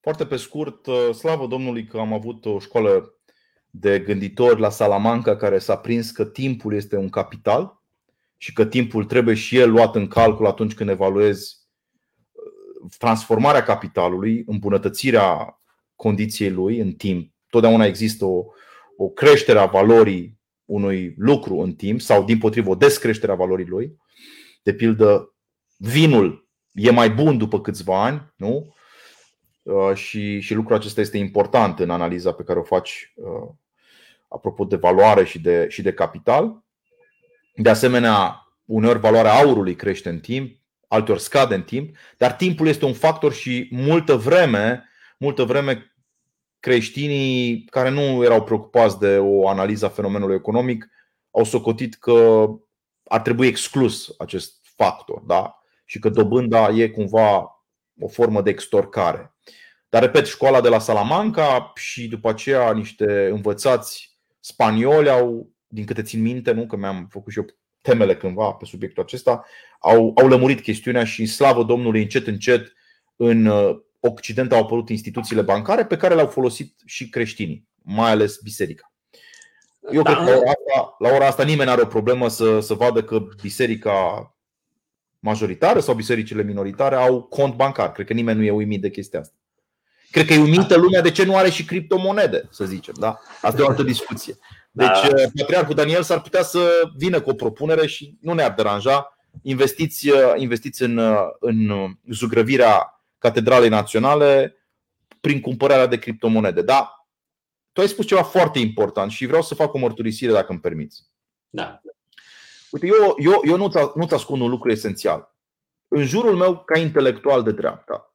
Speaker 2: Foarte pe scurt, slavă Domnului că am avut o școală de gânditori la Salamanca care s-a prins că timpul este un capital și că timpul trebuie și el luat în calcul atunci când evaluezi uh, transformarea capitalului, îmbunătățirea condiției lui în timp. Totdeauna există o, o creștere a valorii unui lucru în timp sau, din potrivă, o descreștere a valorii lui. De pildă, vinul e mai bun după câțiva ani, nu? Uh, și, și lucrul acesta este important în analiza pe care o faci uh, apropo de valoare și de, și de capital. De asemenea, uneori valoarea aurului crește în timp, alteori scade în timp, dar timpul este un factor și multă vreme, multă vreme creștinii care nu erau preocupați de o analiză a fenomenului economic au socotit că ar trebui exclus acest factor da? și că dobânda e cumva o formă de extorcare. Dar, repet, școala de la Salamanca și după aceea niște învățați spanioli au, din câte țin minte, nu că mi-am făcut și eu temele cândva pe subiectul acesta, au, au lămurit chestiunea și slavă Domnului încet încet în uh, Occident au apărut instituțiile bancare pe care le-au folosit și creștinii, mai ales biserica. Eu da. cred că la ora asta, la ora asta nimeni nu are o problemă să, să vadă că biserica majoritară sau bisericile minoritare au cont bancar. Cred că nimeni nu e uimit de chestia asta. Cred că e uimită da. lumea de ce nu are și criptomonede, să zicem. Da? Asta e o altă discuție. Deci, da. Uh, Patriarhul Daniel s-ar putea să vină cu o propunere și nu ne-ar deranja. Investiți, uh, investiți în, uh, în zugrăvirea Catedralei Naționale prin cumpărarea de criptomonede. Da, tu ai spus ceva foarte important și vreau să fac o mărturisire dacă îmi permiți.
Speaker 3: Da.
Speaker 2: Uite, eu, eu, eu nu-ți, nu-ți ascund un lucru esențial. În jurul meu, ca intelectual de dreapta,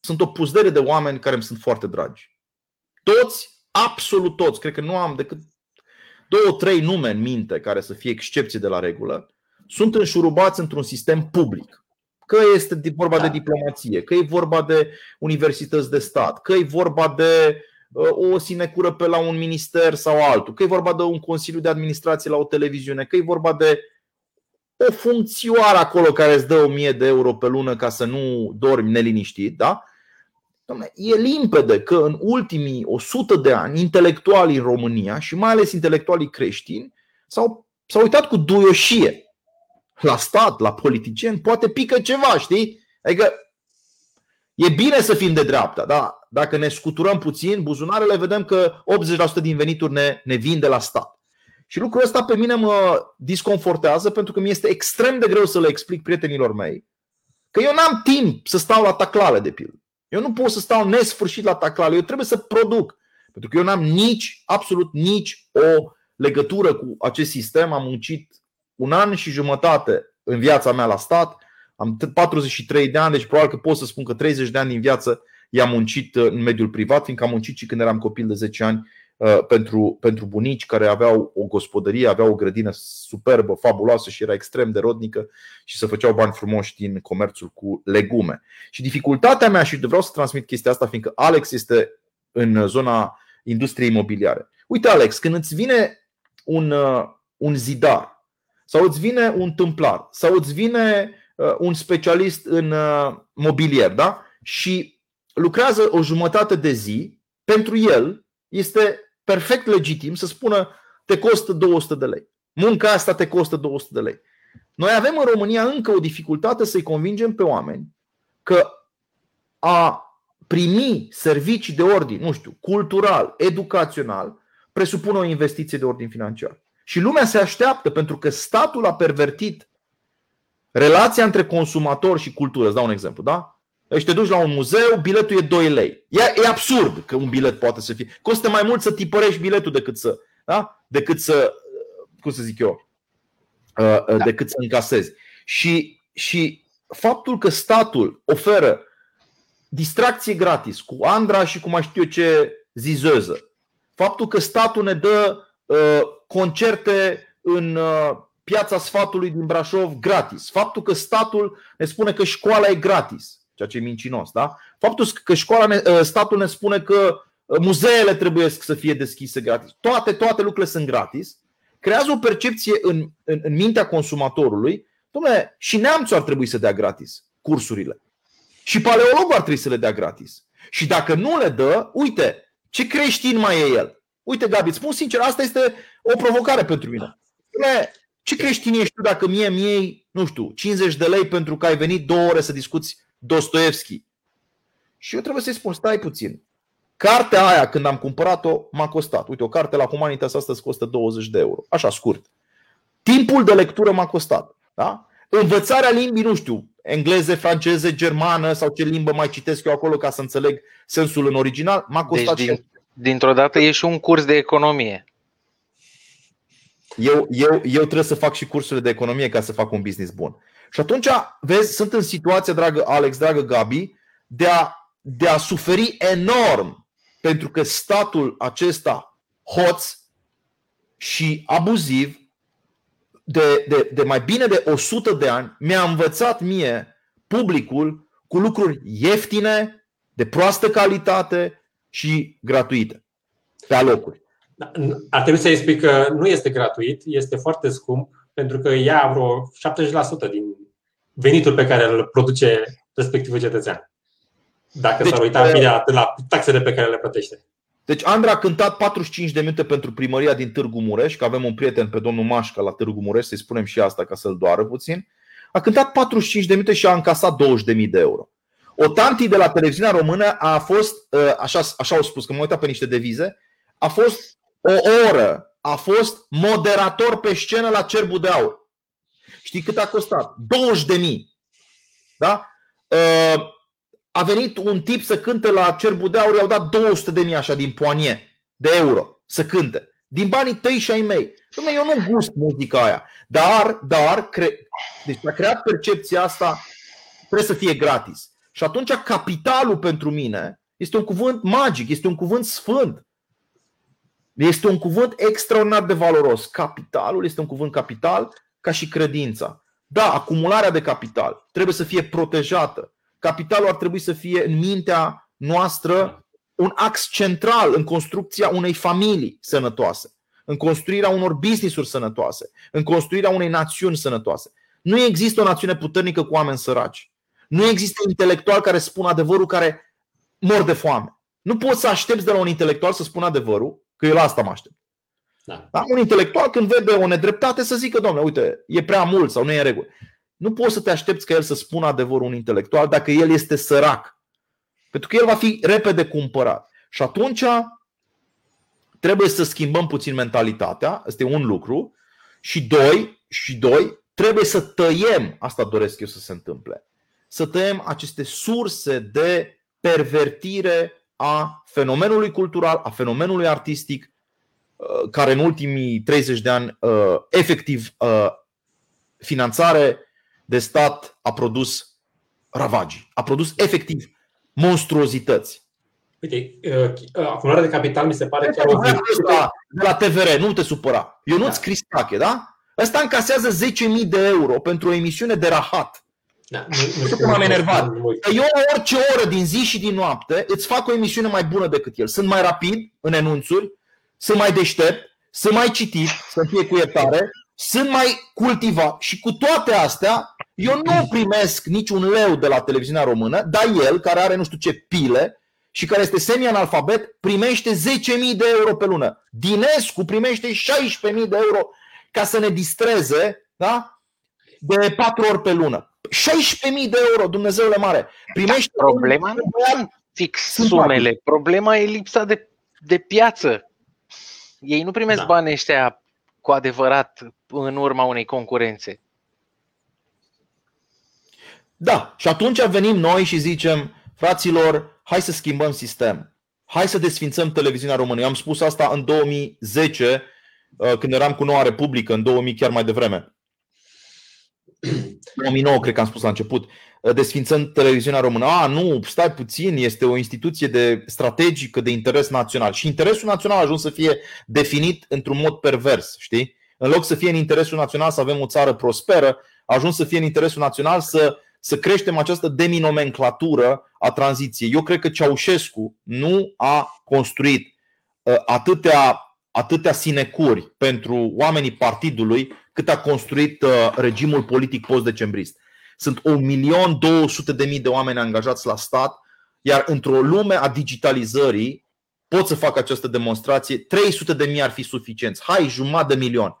Speaker 2: sunt o puzdere de oameni care îmi sunt foarte dragi. Toți, absolut toți, cred că nu am decât două, trei nume în minte care să fie excepții de la regulă, sunt înșurubați într-un sistem public. Că este vorba de da. diplomație, că e vorba de universități de stat, că e vorba de uh, o sinecură pe la un minister sau altul, că e vorba de un consiliu de administrație la o televiziune, că e vorba de o funcțioară acolo care îți dă 1000 de euro pe lună ca să nu dormi neliniștit, da? E limpede că în ultimii 100 de ani intelectualii în România și mai ales intelectualii creștini s-au, s-au uitat cu duioșie la stat, la politicieni, poate pică ceva, știi? Adică e bine să fim de dreapta, da? Dacă ne scuturăm puțin buzunarele, vedem că 80% din venituri ne, ne vin de la stat. Și lucrul ăsta pe mine mă disconfortează pentru că mi este extrem de greu să le explic prietenilor mei că eu n-am timp să stau la taclale de pildă. Eu nu pot să stau nesfârșit la taclale, eu trebuie să produc. Pentru că eu n-am nici, absolut nici o legătură cu acest sistem. Am muncit un an și jumătate în viața mea la stat, am 43 de ani, deci probabil că pot să spun că 30 de ani din viață i-am muncit uh, în mediul privat, fiindcă am muncit și când eram copil de 10 ani uh, pentru, pentru bunici care aveau o gospodărie, aveau o grădină superbă, fabuloasă și era extrem de rodnică și să făceau bani frumoși din comerțul cu legume. Și dificultatea mea, și vreau să transmit chestia asta, fiindcă Alex este în zona industriei imobiliare. Uite, Alex, când îți vine un, uh, un zidar sau îți vine un tâmplar, sau îți vine uh, un specialist în uh, mobilier, da? Și lucrează o jumătate de zi, pentru el este perfect legitim să spună te costă 200 de lei. Munca asta te costă 200 de lei. Noi avem în România încă o dificultate să-i convingem pe oameni că a primi servicii de ordin, nu știu, cultural, educațional, presupune o investiție de ordin financiar. Și lumea se așteaptă pentru că statul a pervertit relația între consumator și cultură. Îți dau un exemplu, da? Deci te duci la un muzeu, biletul e 2 lei. E, e absurd că un bilet poate să fie. Costă mai mult să tipărești biletul decât să, da? decât să, cum să zic eu, uh, uh, da. decât să încasezi. Și, și faptul că statul oferă distracție gratis cu Andra și cu mai știu eu ce zizeză, faptul că statul ne dă uh, concerte în uh, piața sfatului din Brașov gratis. Faptul că statul ne spune că școala e gratis, ceea ce e mincinos, da? Faptul că școala ne, uh, statul ne spune că uh, muzeele trebuie să fie deschise gratis. Toate, toate lucrurile sunt gratis. Creează o percepție în, în, în mintea consumatorului. Dom'le, și neamțul ar trebui să dea gratis cursurile. Și paleologul ar trebui să le dea gratis. Și dacă nu le dă, uite, ce creștin mai e el? Uite, Gabi, îți spun sincer, asta este o provocare pentru mine. Ce creștin ești tu dacă mie mi nu știu, 50 de lei pentru că ai venit două ore să discuți Dostoevski? Și eu trebuie să-i spun, stai puțin. Cartea aia, când am cumpărat-o, m-a costat. Uite, o carte la Humanitas astăzi costă 20 de euro. Așa, scurt. Timpul de lectură m-a costat. Da? Învățarea limbii, nu știu, engleze, franceze, germană sau ce limbă mai citesc eu acolo ca să înțeleg sensul în original, m-a deci costat
Speaker 1: deci, din, Dintr-o dată e și un curs de economie.
Speaker 2: Eu, eu, eu trebuie să fac și cursurile de economie ca să fac un business bun. Și atunci, vezi, sunt în situația, dragă Alex, dragă Gabi, de a, de a suferi enorm pentru că statul acesta hoț și abuziv de, de, de mai bine de 100 de ani mi-a învățat mie publicul cu lucruri ieftine, de proastă calitate și gratuite pe alocuri.
Speaker 3: Da, ar trebui să explic că nu este gratuit, este foarte scump pentru că ia vreo 70% din venitul pe care îl produce respectivul cetățean. Dacă deci, s-ar uita imediat la taxele pe care le plătește.
Speaker 2: Deci Andra a cântat 45 de minute pentru primăria din Târgu Mureș, că avem un prieten pe domnul Mașca la Târgu Mureș, să-i spunem și asta ca să-l doară puțin. A cântat 45 de minute și a încasat 20.000 de euro. O tanti de la televiziunea română a fost, ă, așa, așa au spus, că mă uitat pe niște devize, a fost o oră, a fost moderator pe scenă la Cerbul de Aur. Știi cât a costat? 20.000. Da? Ă, a venit un tip să cânte la Cerbul de Aur, i-au dat 200 de mii așa din poanie de euro să cânte. Din banii tăi și ai mei. Dom'le, eu nu gust muzica aia. Dar, dar, cre... deci a creat percepția asta, trebuie să fie gratis. Și atunci capitalul pentru mine este un cuvânt magic, este un cuvânt sfânt. Este un cuvânt extraordinar de valoros. Capitalul este un cuvânt capital ca și credința. Da, acumularea de capital trebuie să fie protejată capitalul ar trebui să fie în mintea noastră un ax central în construcția unei familii sănătoase, în construirea unor business-uri sănătoase, în construirea unei națiuni sănătoase. Nu există o națiune puternică cu oameni săraci. Nu există intelectual care spun adevărul care mor de foame. Nu poți să aștepți de la un intelectual să spună adevărul, că eu la asta mă aștept. Da. Da? Un intelectual când vede o nedreptate să zică, domnule, uite, e prea mult sau nu e în regulă. Nu poți să te aștepți ca el să spună adevărul un intelectual dacă el este sărac. Pentru că el va fi repede cumpărat. Și atunci trebuie să schimbăm puțin mentalitatea, este un lucru. Și doi, și doi, trebuie să tăiem, asta doresc eu să se întâmple, să tăiem aceste surse de pervertire a fenomenului cultural, a fenomenului artistic, uh, care în ultimii 30 de ani uh, efectiv uh, finanțare de stat a produs ravagii, a produs efectiv monstruozități.
Speaker 3: Uite, uh, uh, acumularea de capital mi se pare chiar o
Speaker 2: De la TVR, nu te supăra. Eu nu-ți da. Cristache, da? Ăsta încasează 10.000 de euro pentru o emisiune de rahat. Da, nu, nu știu cum am enervat. Eu la orice oră din zi și din noapte îți fac o emisiune mai bună decât el. Sunt mai rapid în enunțuri, sunt mai deștept, sunt mai citit, să fie cu iertare, sunt mai cultivat și cu toate astea eu nu primesc niciun leu de la televiziunea română, dar el, care are nu știu ce pile și care este semi-analfabet, primește 10.000 de euro pe lună. Dinescu primește 16.000 de euro ca să ne distreze da? de 4 ori pe lună. 16.000 de euro, Dumnezeule mare. Primește
Speaker 1: Problema nu sunt fix sumele, problema e lipsa de, de piață. Ei nu primesc da. banii ăștia cu adevărat în urma unei concurențe.
Speaker 2: Da, și atunci venim noi și zicem, fraților, hai să schimbăm sistem. Hai să desfințăm televiziunea română. Eu am spus asta în 2010, uh, când eram cu Noua Republică, în 2000 chiar mai devreme. (clears throat) 2009, cred că am spus la început, uh, desfințăm televiziunea română. A, nu, stai puțin, este o instituție de strategică de interes național. Și interesul național a ajuns să fie definit într-un mod pervers, știi? În loc să fie în interesul național să avem o țară prosperă, a ajuns să fie în interesul național să să creștem această deminomenclatură a tranziției. Eu cred că Ceaușescu nu a construit uh, atâtea, atâtea sinecuri pentru oamenii partidului cât a construit uh, regimul politic post-decembrist. Sunt 1.200.000 de oameni angajați la stat, iar într-o lume a digitalizării, pot să fac această demonstrație, 300 de mii ar fi suficienți. Hai, jumătate de milion.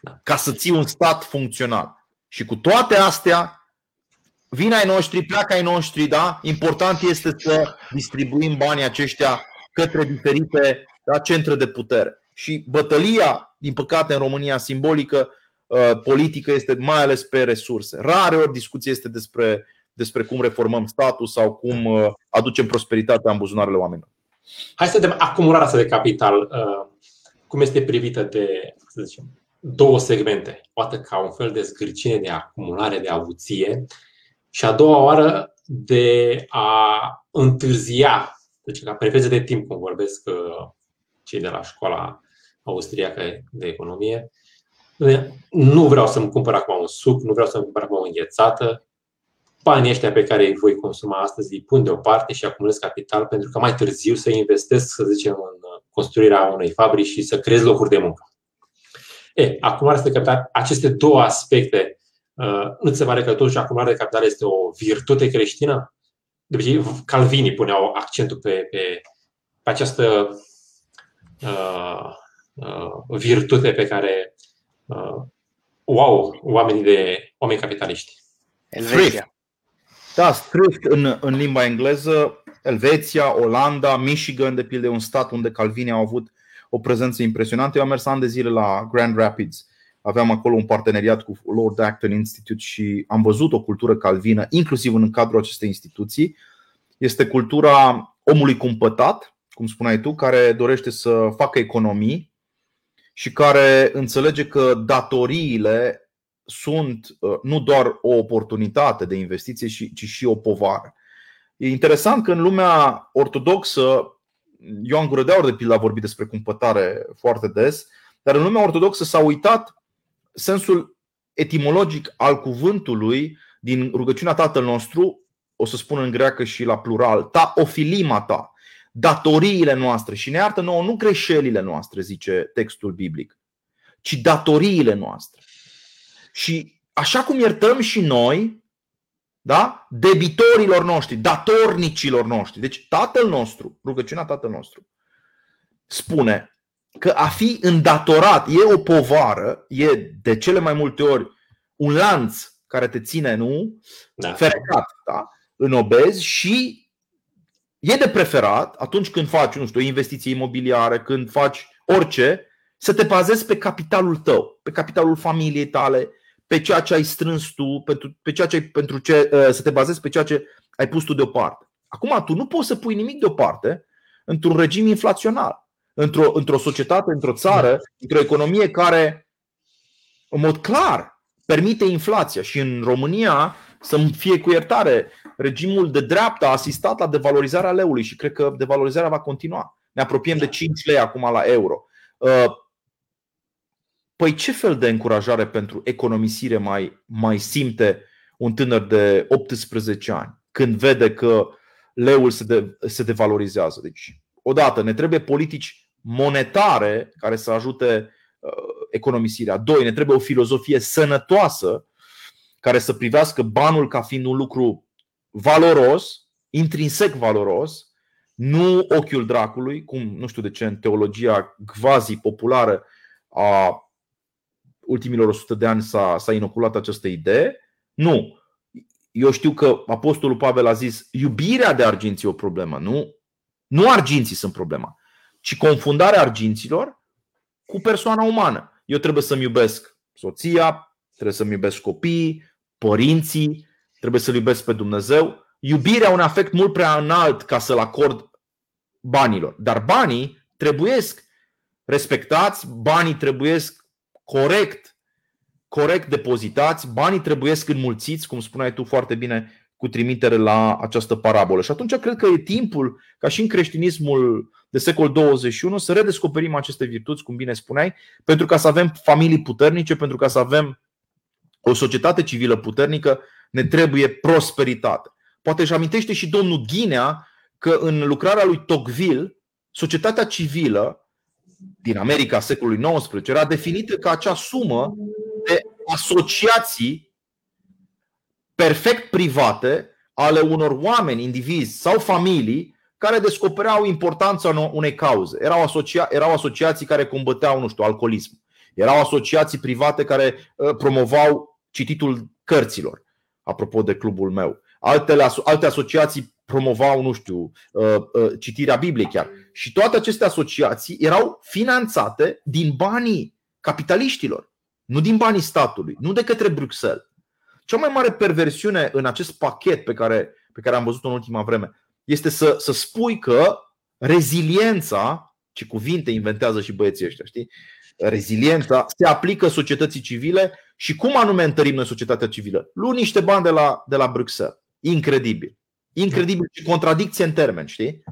Speaker 2: Da. Ca să ții un stat funcțional. Și cu toate astea, vin ai noștri, pleacă ai noștri, da? Important este să distribuim banii aceștia către diferite da, centre de putere. Și bătălia, din păcate, în România simbolică, uh, politică, este mai ales pe resurse. Rare ori discuția este despre, despre cum reformăm statul sau cum uh, aducem prosperitatea în buzunarele oamenilor.
Speaker 3: Hai să vedem acumularea asta de capital, uh, cum este privită de, să zicem, două segmente. Poate ca un fel de zgârcine de acumulare de avuție și a doua oară de a întârzia, deci ca prefețe de timp, cum vorbesc cei de la școala austriacă de economie. Nu vreau să-mi cumpăr acum un suc, nu vreau să-mi cumpăr acum o înghețată. Banii ăștia pe care îi voi consuma astăzi îi pun deoparte și acumulez capital pentru că mai târziu să investesc, să zicem, în construirea unei fabrici și să creez locuri de muncă. E, acumularea de capital, aceste două aspecte, uh, nu ți se pare că totuși acumularea de capital este o virtute creștină? De obicei, Calvinii puneau accentul pe, pe, pe această uh, uh, virtute pe care uh, wow, oamenii de oameni capitaliști.
Speaker 1: Elveția.
Speaker 2: Da, strict în, în limba engleză, Elveția, Olanda, Michigan, de pildă, un stat unde calvinii au avut o prezență impresionantă. Eu am mers ani de zile la Grand Rapids. Aveam acolo un parteneriat cu Lord Acton Institute și am văzut o cultură calvină, inclusiv în cadrul acestei instituții. Este cultura omului cumpătat, cum spuneai tu, care dorește să facă economii și care înțelege că datoriile sunt uh, nu doar o oportunitate de investiție, ci și o povară. E interesant că în lumea ortodoxă, Ioan Gură de Aur de pildă a vorbit despre cumpătare foarte des, dar în lumea ortodoxă s-a uitat sensul etimologic al cuvântului din rugăciunea Tatăl nostru, o să spun în greacă și la plural, ta ofilima ta datoriile noastre și ne iartă nouă nu greșelile noastre, zice textul biblic, ci datoriile noastre. Și așa cum iertăm și noi, da? debitorilor noștri, datornicilor noștri. Deci Tatăl nostru, rugăciunea Tatăl nostru, spune că a fi îndatorat e o povară, e de cele mai multe ori un lanț care te ține, nu? Da. Ferecat, da? În obez și e de preferat atunci când faci, nu știu, o investiție imobiliară, când faci orice, să te bazezi pe capitalul tău, pe capitalul familiei tale, pe ceea ce ai strâns tu, pentru, pe ceea ce, pentru ce, uh, să te bazezi pe ceea ce ai pus tu deoparte. Acum, tu nu poți să pui nimic deoparte într-un regim inflațional, într-o, într-o societate, într-o țară, într-o economie care, în mod clar, permite inflația. Și în România, să fie cu iertare, regimul de dreapta a asistat la devalorizarea leului și cred că devalorizarea va continua. Ne apropiem de 5 lei acum la euro. Uh, păi ce fel de încurajare pentru economisire mai, mai simte un tânăr de 18 ani când vede că leul se, de, se devalorizează? Deci, odată, ne trebuie politici monetare care să ajute uh, economisirea. Doi, ne trebuie o filozofie sănătoasă care să privească banul ca fiind un lucru valoros, intrinsec valoros, nu ochiul dracului, cum nu știu de ce în teologia quasi populară a ultimilor 100 de ani s-a, s-a inoculat această idee. Nu. Eu știu că Apostolul Pavel a zis iubirea de arginți e o problemă, nu? Nu arginții sunt problema, ci confundarea arginților cu persoana umană. Eu trebuie să-mi iubesc soția, trebuie să-mi iubesc copiii, părinții, trebuie să-L iubesc pe Dumnezeu. Iubirea un afect mult prea înalt ca să-l acord banilor. Dar banii trebuiesc respectați, banii trebuiesc corect, corect depozitați, banii trebuiesc înmulțiți, cum spuneai tu foarte bine, cu trimitere la această parabolă. Și atunci cred că e timpul, ca și în creștinismul de secol 21, să redescoperim aceste virtuți, cum bine spuneai, pentru ca să avem familii puternice, pentru ca să avem o societate civilă puternică, ne trebuie prosperitate. Poate își amintește și domnul Ghinea că în lucrarea lui Tocqueville, societatea civilă din America secolului XIX era definită ca acea sumă de asociații perfect private ale unor oameni, indivizi sau familii care descopereau importanța unei cauze. Erau, asocia- erau asociații care combăteau, nu știu, alcoolism. Erau asociații private care uh, promovau cititul cărților, apropo de clubul meu. Altele, alte asociații promovau, nu știu, uh, uh, citirea Bibliei chiar. Și toate aceste asociații erau finanțate din banii capitaliștilor, nu din banii statului, nu de către Bruxelles. Cea mai mare perversiune în acest pachet pe care, pe care am văzut-o în ultima vreme este să, să spui că reziliența, ce cuvinte inventează și băieții ăștia, știi? Reziliența se aplică societății civile și cum anume întărim noi societatea civilă? Lu niște bani de la, de la Bruxelles. Incredibil. Incredibil și contradicție în termeni, știi?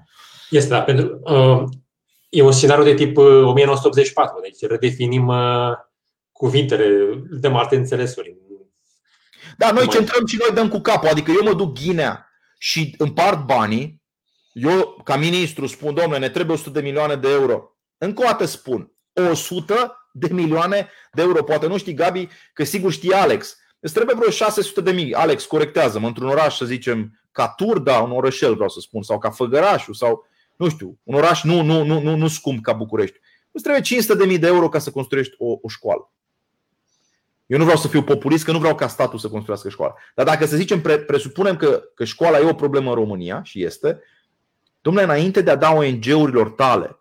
Speaker 3: Este, da. Pentru, uh, e un scenariu de tip uh, 1984, deci redefinim uh, cuvintele, dăm alte înțelesuri.
Speaker 2: Da, noi centrăm și noi dăm cu capul. Adică eu mă duc Ghinea și împart banii. Eu, ca ministru, spun, domnule, ne trebuie 100 de milioane de euro. Încă o dată spun, 100 de milioane de euro. Poate nu știi, Gabi, că sigur știe Alex. Îți trebuie vreo 600 de mii. Alex, corectează-mă, într-un oraș, să zicem, ca Turda, un orășel, vreau să spun, sau ca Făgărașul, sau, nu știu, un oraș nu, nu, nu, nu, nu scump ca București. Îți trebuie 500 de mii de euro ca să construiești o, o școală. Eu nu vreau să fiu populist, că nu vreau ca statul să construiască școala. Dar dacă să zicem, pre, presupunem că, că școala e o problemă în România și este, domnule, înainte de a da ONG-urilor tale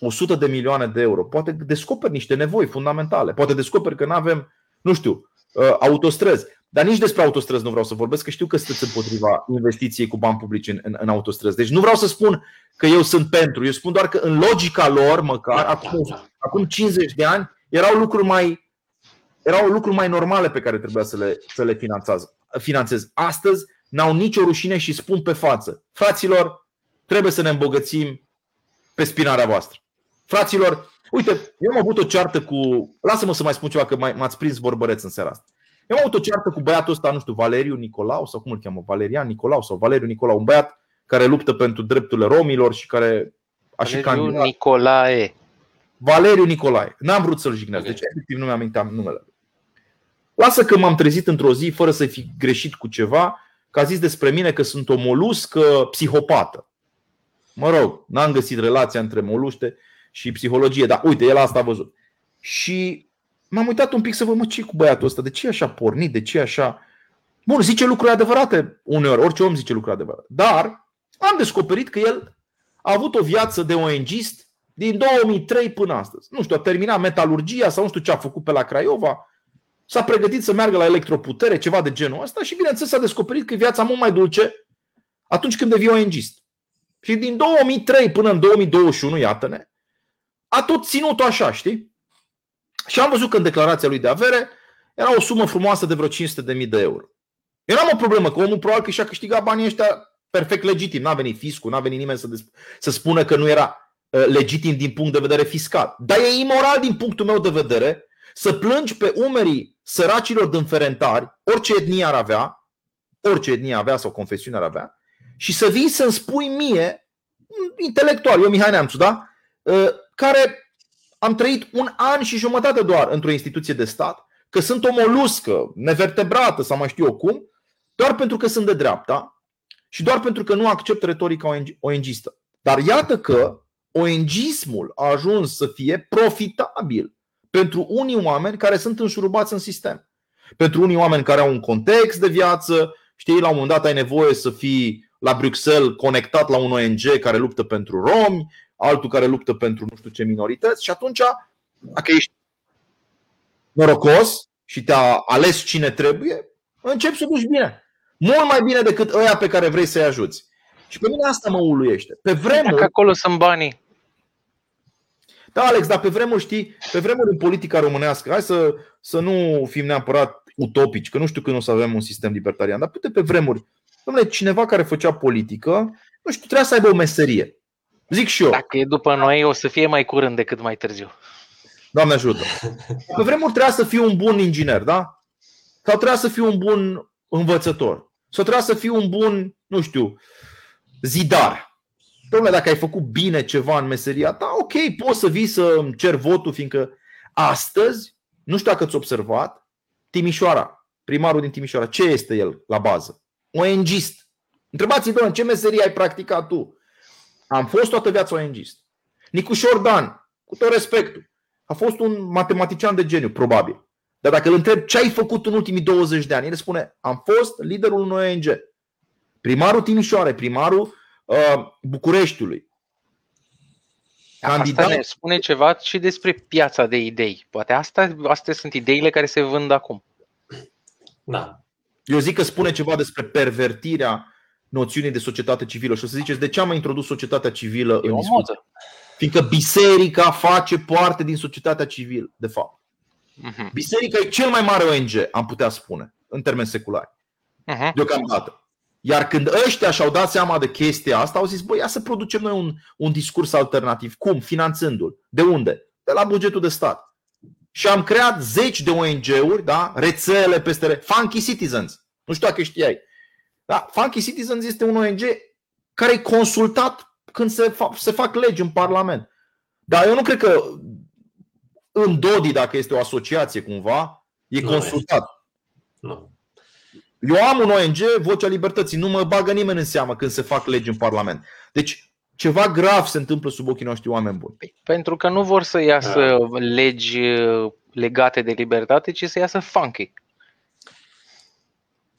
Speaker 2: 100 de milioane de euro, poate descoperi niște nevoi fundamentale. Poate descoperi că nu avem, nu știu, uh, autostrăzi. Dar nici despre autostrăzi nu vreau să vorbesc, că știu că sunteți împotriva investiției cu bani publici în, în, în autostrăzi. Deci nu vreau să spun că eu sunt pentru. Eu spun doar că în logica lor, măcar, acum, acum 50 de ani, erau lucruri mai, erau lucruri mai normale pe care trebuia să le, să le finanțez. Astăzi n-au nicio rușine și spun pe față. Fraților, trebuie să ne îmbogățim pe spinarea voastră. Fraților, uite, eu am avut o ceartă cu. Lasă-mă să mai spun ceva, că m-ați prins vorbăreț în seara asta. Eu am avut o ceartă cu băiatul ăsta, nu știu, Valeriu Nicolau sau cum îl cheamă, Valerian Nicolau sau Valeriu Nicolau, un băiat care luptă pentru drepturile romilor și care
Speaker 1: a și candidat. Nicolae.
Speaker 2: Valeriu Nicolae. N-am vrut să-l jignesc, deci efectiv nu mi-am numele. Lasă că m-am trezit într-o zi fără să fi greșit cu ceva, că a zis despre mine că sunt o moluscă psihopată. Mă rog, n-am găsit relația între moluște și psihologie, dar uite, el asta a văzut. Și m-am uitat un pic să văd, mă, ce cu băiatul ăsta? De ce e așa pornit? De ce e așa... Bun, zice lucruri adevărate uneori, orice om zice lucruri adevărate. Dar am descoperit că el a avut o viață de ONGist din 2003 până astăzi. Nu știu, a terminat metalurgia sau nu știu ce a făcut pe la Craiova, s-a pregătit să meargă la electroputere, ceva de genul ăsta și bineînțeles s-a descoperit că e viața mult mai dulce atunci când devii ONGist. Și din 2003 până în 2021, iată-ne, a tot ținut așa, știi? Și am văzut că în declarația lui de avere era o sumă frumoasă de vreo 500.000 de euro. Eu n-am o problemă, că omul probabil că și-a câștigat banii ăștia perfect legitim. N-a venit fiscul, n-a venit nimeni să, să spună că nu era uh, legitim din punct de vedere fiscal. Dar e imoral din punctul meu de vedere să plângi pe umerii săracilor din ferentari, orice etnie ar avea, orice etnie avea sau confesiune ar avea, și să vii să-mi spui mie, intelectual, eu Mihai Neamțu, da? Ă, care am trăit un an și jumătate doar într-o instituție de stat, că sunt o moluscă, nevertebrată sau mai știu eu cum, doar pentru că sunt de dreapta și doar pentru că nu accept retorica ONG-istă. Dar iată că ONGismul a ajuns să fie profitabil pentru unii oameni care sunt înșurubați în sistem. Pentru unii oameni care au un context de viață, știi, la un moment dat ai nevoie să fii la Bruxelles conectat la un ONG care luptă pentru romi, altul care luptă pentru nu știu ce minorități și atunci, dacă ești norocos și te-a ales cine trebuie, începi să duci bine. Mult mai bine decât ăia pe care vrei să-i ajuți. Și pe mine asta mă uluiește. Pe vremuri... Dacă
Speaker 1: acolo sunt banii.
Speaker 2: Da, Alex, dar pe vremuri, știi, pe vremuri în politica românească, hai să, să nu fim neapărat utopici, că nu știu când o să avem un sistem libertarian, dar putem pe vremuri Dom'le, cineva care făcea politică, nu știu, trebuia să aibă o meserie. Zic și eu.
Speaker 1: Dacă e după noi, o să fie mai curând decât mai târziu.
Speaker 2: Doamne ajută. Pe vremuri trebuia să fiu un bun inginer, da? Sau trebuia să fiu un bun învățător. Sau trebuia să fiu un bun, nu știu, zidar. Domnule, dacă ai făcut bine ceva în meseria ta, ok, poți să vii să îmi cer votul, fiindcă astăzi, nu știu dacă ați observat, Timișoara, primarul din Timișoara, ce este el la bază? ONGist. Întrebați-vă în ce meserie ai practicat tu. Am fost toată viața ONG-ist. Nicușor Dan, cu tot respectul, a fost un matematician de geniu, probabil. Dar dacă îl întreb ce ai făcut în ultimii 20 de ani, el spune, am fost liderul unui ONG. Primarul Timișoare, primarul uh, Bucureștiului.
Speaker 1: Candidat... Asta ne spune ceva și despre piața de idei. Poate asta, astea sunt ideile care se vând acum.
Speaker 3: Da.
Speaker 2: Eu zic că spune ceva despre pervertirea noțiunii de societate civilă și o să ziceți de ce am introdus societatea civilă
Speaker 1: e
Speaker 2: în discuție. Fiindcă biserica face parte din societatea civilă, de fapt. Uh-huh. Biserica e cel mai mare ONG, am putea spune, în termeni seculari. Uh-huh. Deocamdată. Iar când ăștia și-au dat seama de chestia asta, au zis, băi, ia să producem noi un, un discurs alternativ. Cum? Finanțându-l. De unde? De la bugetul de stat. Și am creat zeci de ONG-uri, da? rețele peste re... Funky Citizens. Nu știu dacă știai. Da? Funky Citizens este un ONG care e consultat când se, fa- se fac legi în Parlament. Dar eu nu cred că în Dodi, dacă este o asociație cumva, e nu consultat.
Speaker 3: Nu.
Speaker 2: Eu am un ONG, Vocea Libertății, nu mă bagă nimeni în seamă când se fac legi în Parlament. Deci ceva grav se întâmplă sub ochii noștri oameni buni.
Speaker 1: Păi, pentru că nu vor să iasă da. legi uh, legate de libertate, ci să iasă funky.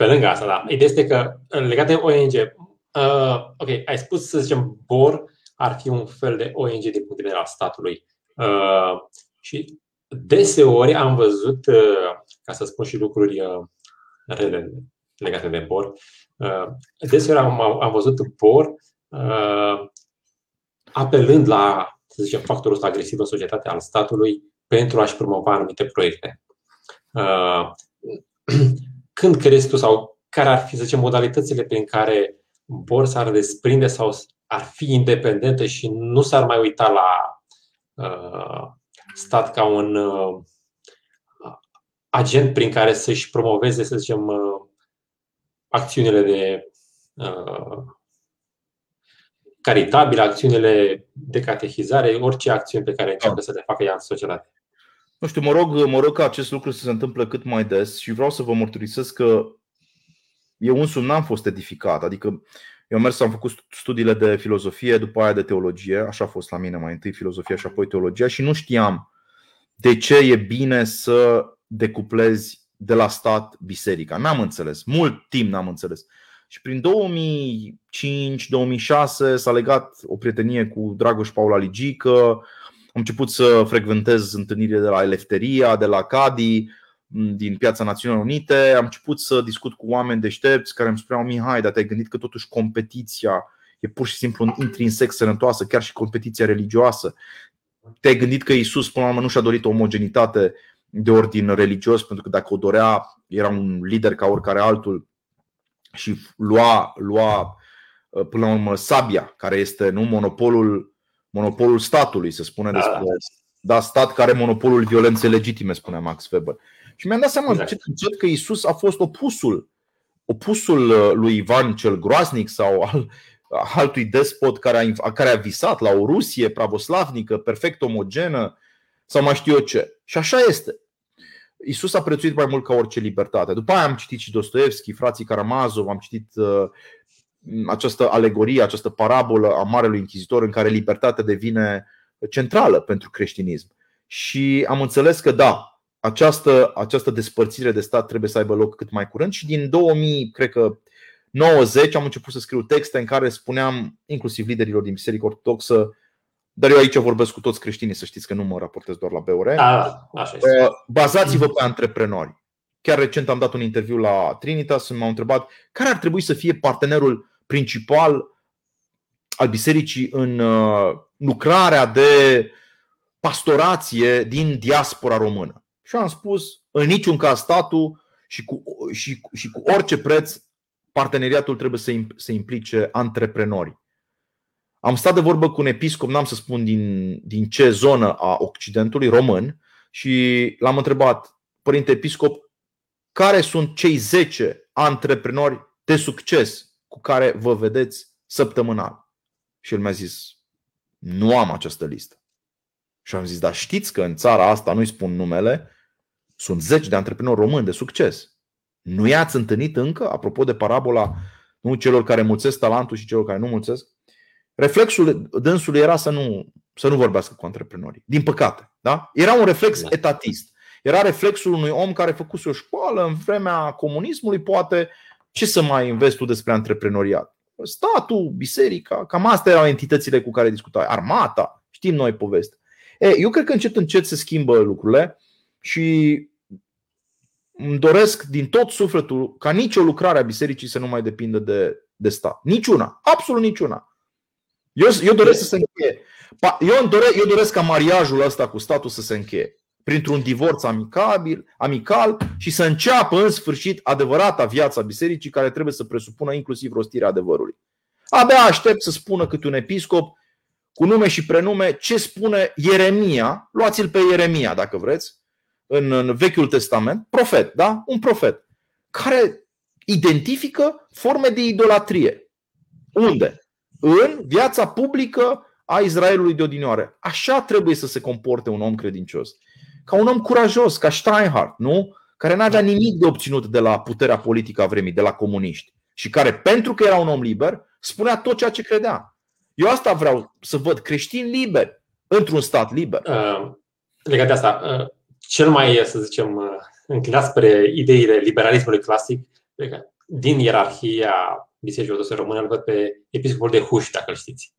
Speaker 3: Pe lângă asta, da. Ideea este că legat de ONG, uh, ok, ai spus să zicem BOR ar fi un fel de ONG din punct de vedere al statului. Uh, și deseori am văzut, uh, ca să spun și lucruri uh, rele legate de BOR, uh, deseori am, am văzut BOR apelând la, să zicem, factorul ăsta agresiv în societate al statului pentru a-și promova anumite proiecte. (clears throat) Când crezi tu sau care ar fi, să zicem, modalitățile prin care BOR s-ar desprinde sau ar fi independentă și nu s-ar mai uita la stat ca un uh, agent prin care să-și promoveze, să zicem, uh, acțiunile de uh, caritabile, acțiunile de catehizare, orice acțiune pe care încearcă să le facă ea în societate.
Speaker 2: Nu știu, mă rog, mă rog ca acest lucru să se întâmple cât mai des și vreau să vă mărturisesc că eu însumi n-am fost edificat. Adică eu am mers, am făcut studiile de filozofie, după aia de teologie, așa a fost la mine mai întâi filozofia și apoi teologia și nu știam de ce e bine să decuplezi de la stat biserica. N-am înțeles, mult timp n-am înțeles. Și prin 2005-2006 s-a legat o prietenie cu Dragoș Paula Ligică, am început să frecventez întâlnirile de la Elefteria, de la Cadi, din Piața Națiunilor Unite, am început să discut cu oameni deștepți care îmi spuneau Mihai, dar te-ai gândit că totuși competiția e pur și simplu un intrinsec sănătoasă, chiar și competiția religioasă. Te-ai gândit că Isus până la urmă nu și-a dorit o omogenitate de ordin religios, pentru că dacă o dorea, era un lider ca oricare altul și lua, lua până la urmă sabia, care este nu monopolul, monopolul statului, se spune da, despre da. da, stat care are monopolul violenței legitime, spunea Max Weber. Și mi-am dat seama exact. încet că Isus a fost opusul, opusul uh, lui Ivan cel groasnic sau al altui despot care a, care a visat la o Rusie pravoslavnică, perfect omogenă sau mai știu eu ce. Și așa este. Isus a prețuit mai mult ca orice libertate. După aia am citit și Dostoevski, frații Karamazov, am citit uh, această alegorie, această parabolă a Marelui Inchizitor în care libertatea devine centrală pentru creștinism. Și am înțeles că da, această, această despărțire de stat trebuie să aibă loc cât mai curând și din 2000, cred că 90 am început să scriu texte în care spuneam, inclusiv liderilor din Biserica Ortodoxă, dar eu aici vorbesc cu toți creștinii, să știți că nu mă raportez doar la BOR.
Speaker 3: Da, așa este. Uh,
Speaker 2: bazați-vă pe antreprenori. Chiar recent am dat un interviu la Trinitas și m-au întrebat care ar trebui să fie partenerul principal al bisericii în uh, lucrarea de pastorație din diaspora română. Și am spus, în niciun caz statul și cu, și, și cu orice preț parteneriatul trebuie să implice antreprenori. Am stat de vorbă cu un episcop, n-am să spun din, din ce zonă a Occidentului, român, și l-am întrebat, Părinte Episcop, care sunt cei 10 antreprenori de succes cu care vă vedeți săptămânal? Și el mi-a zis, nu am această listă. Și am zis, dar știți că în țara asta, nu-i spun numele, sunt zeci de antreprenori români de succes. Nu i-ați întâlnit încă, apropo de parabola nu celor care mulțesc talentul și celor care nu mulțesc? reflexul dânsului era să nu, să nu vorbească cu antreprenorii. Din păcate. Da? Era un reflex da. etatist. Era reflexul unui om care făcuse o școală în vremea comunismului, poate ce să mai înveți tu despre antreprenoriat? Statul, biserica, cam astea erau entitățile cu care discutai. Armata, știm noi poveste. E, eu cred că încet încet se schimbă lucrurile și îmi doresc din tot sufletul ca nicio lucrare a bisericii să nu mai depindă de, de stat. Niciuna, absolut niciuna. Eu, eu doresc să se încheie. Eu doresc, eu doresc ca mariajul ăsta cu statul să se încheie printr-un divorț amicabil, amical și să înceapă în sfârșit adevărata viața bisericii care trebuie să presupună inclusiv rostirea adevărului. Abia aștept să spună câte un episcop cu nume și prenume ce spune Ieremia, luați-l pe Ieremia dacă vreți, în, în Vechiul Testament, profet, da? Un profet, care identifică forme de idolatrie. Unde? În viața publică a Israelului de odinioare. Așa trebuie să se comporte un om credincios ca un om curajos, ca Steinhardt, nu? care n-avea nimic de obținut de la puterea politică a vremii, de la comuniști și care, pentru că era un om liber, spunea tot ceea ce credea. Eu asta vreau să văd creștini liberi într-un stat liber. Uh,
Speaker 3: legat de asta, uh, cel mai, să zicem, uh, înclinat spre ideile liberalismului clasic, din ierarhia Bisericii Ortodoxe Române, îl văd pe episcopul de Huș, dacă îl știți.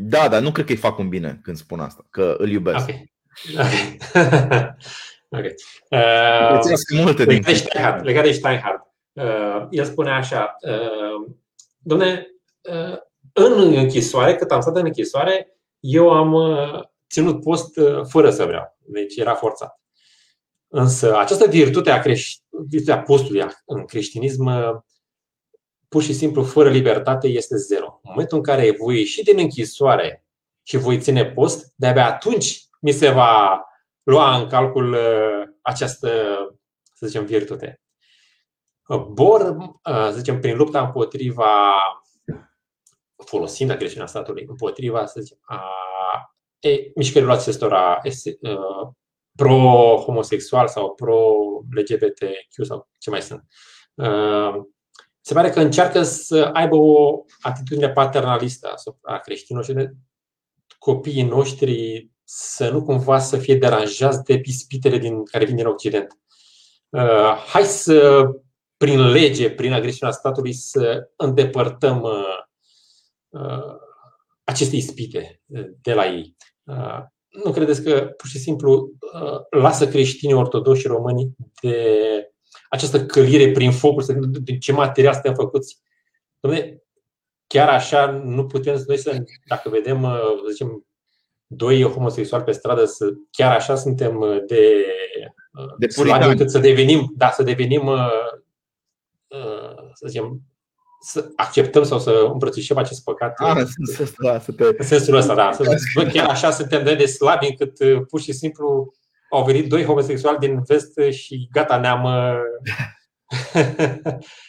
Speaker 2: Da, dar nu cred că îi fac un bine când spun asta, că îl iubesc. Okay.
Speaker 3: Ok. (laughs) Uh, multe legat, de Steinhardt, legat de Steinhardt. Uh, el spune așa, uh, domne, uh, în închisoare, cât am stat în închisoare, eu am uh, ținut post uh, fără să vreau. Deci era forțat. Însă această virtute a, creș- virtutea postului în creștinism, uh, pur și simplu, fără libertate, este zero. În momentul în care voi ieși din închisoare și voi ține post, de-abia atunci mi se va lua în calcul uh, această, să zicem, virtute. Uh, Bor, uh, să zicem, prin lupta împotriva folosind agresiunea statului, împotriva, să zicem, a e, mișcărilor acestora pro-homosexual sau pro-LGBTQ sau ce mai sunt. Se pare că încearcă să aibă o atitudine paternalistă asupra creștinilor și de copiii noștri să nu cumva să fie deranjați de pispitele din, care vin din Occident. Uh, hai să, prin lege, prin agresiunea statului, să îndepărtăm uh, uh, aceste ispite de la ei. Nu credeți că pur și simplu lasă creștinii ortodoși români de această călire prin focul, de ce material suntem făcuți? Dom'le, chiar așa nu putem noi să, dacă vedem, să zicem, doi homosexuali pe stradă, să, chiar așa suntem uh, de, uh, de slabi încât să devenim, da, să devenim, uh, să zicem, să acceptăm sau să îmbrățișăm acest păcat.
Speaker 2: A, ah, în sensul ăsta, da, să te...
Speaker 3: În sensul ăsta, da. Să, chiar așa suntem de, de slabi încât pur și simplu au venit doi homosexuali din vest și gata, ne-am (laughs)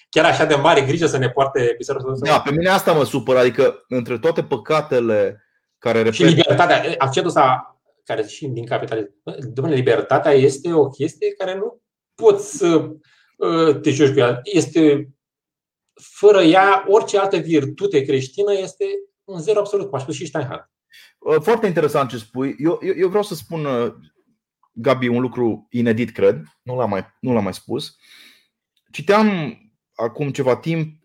Speaker 3: chiar așa de mare grijă să ne poarte biserica.
Speaker 2: Da, pe mine asta mă supără, adică între toate păcatele care
Speaker 3: repet... Și libertatea, accentul ăsta care și din capitalism. Domnule, libertatea este o chestie care nu poți să uh, te joci cu ea. Este, fără ea, orice altă virtute creștină este un zero absolut, cum a spus și Steinhardt.
Speaker 2: Uh, foarte interesant ce spui. Eu, eu, eu vreau să spun, uh, Gabi, un lucru inedit, cred. Nu l-am mai, nu l-am mai spus. Citeam acum ceva timp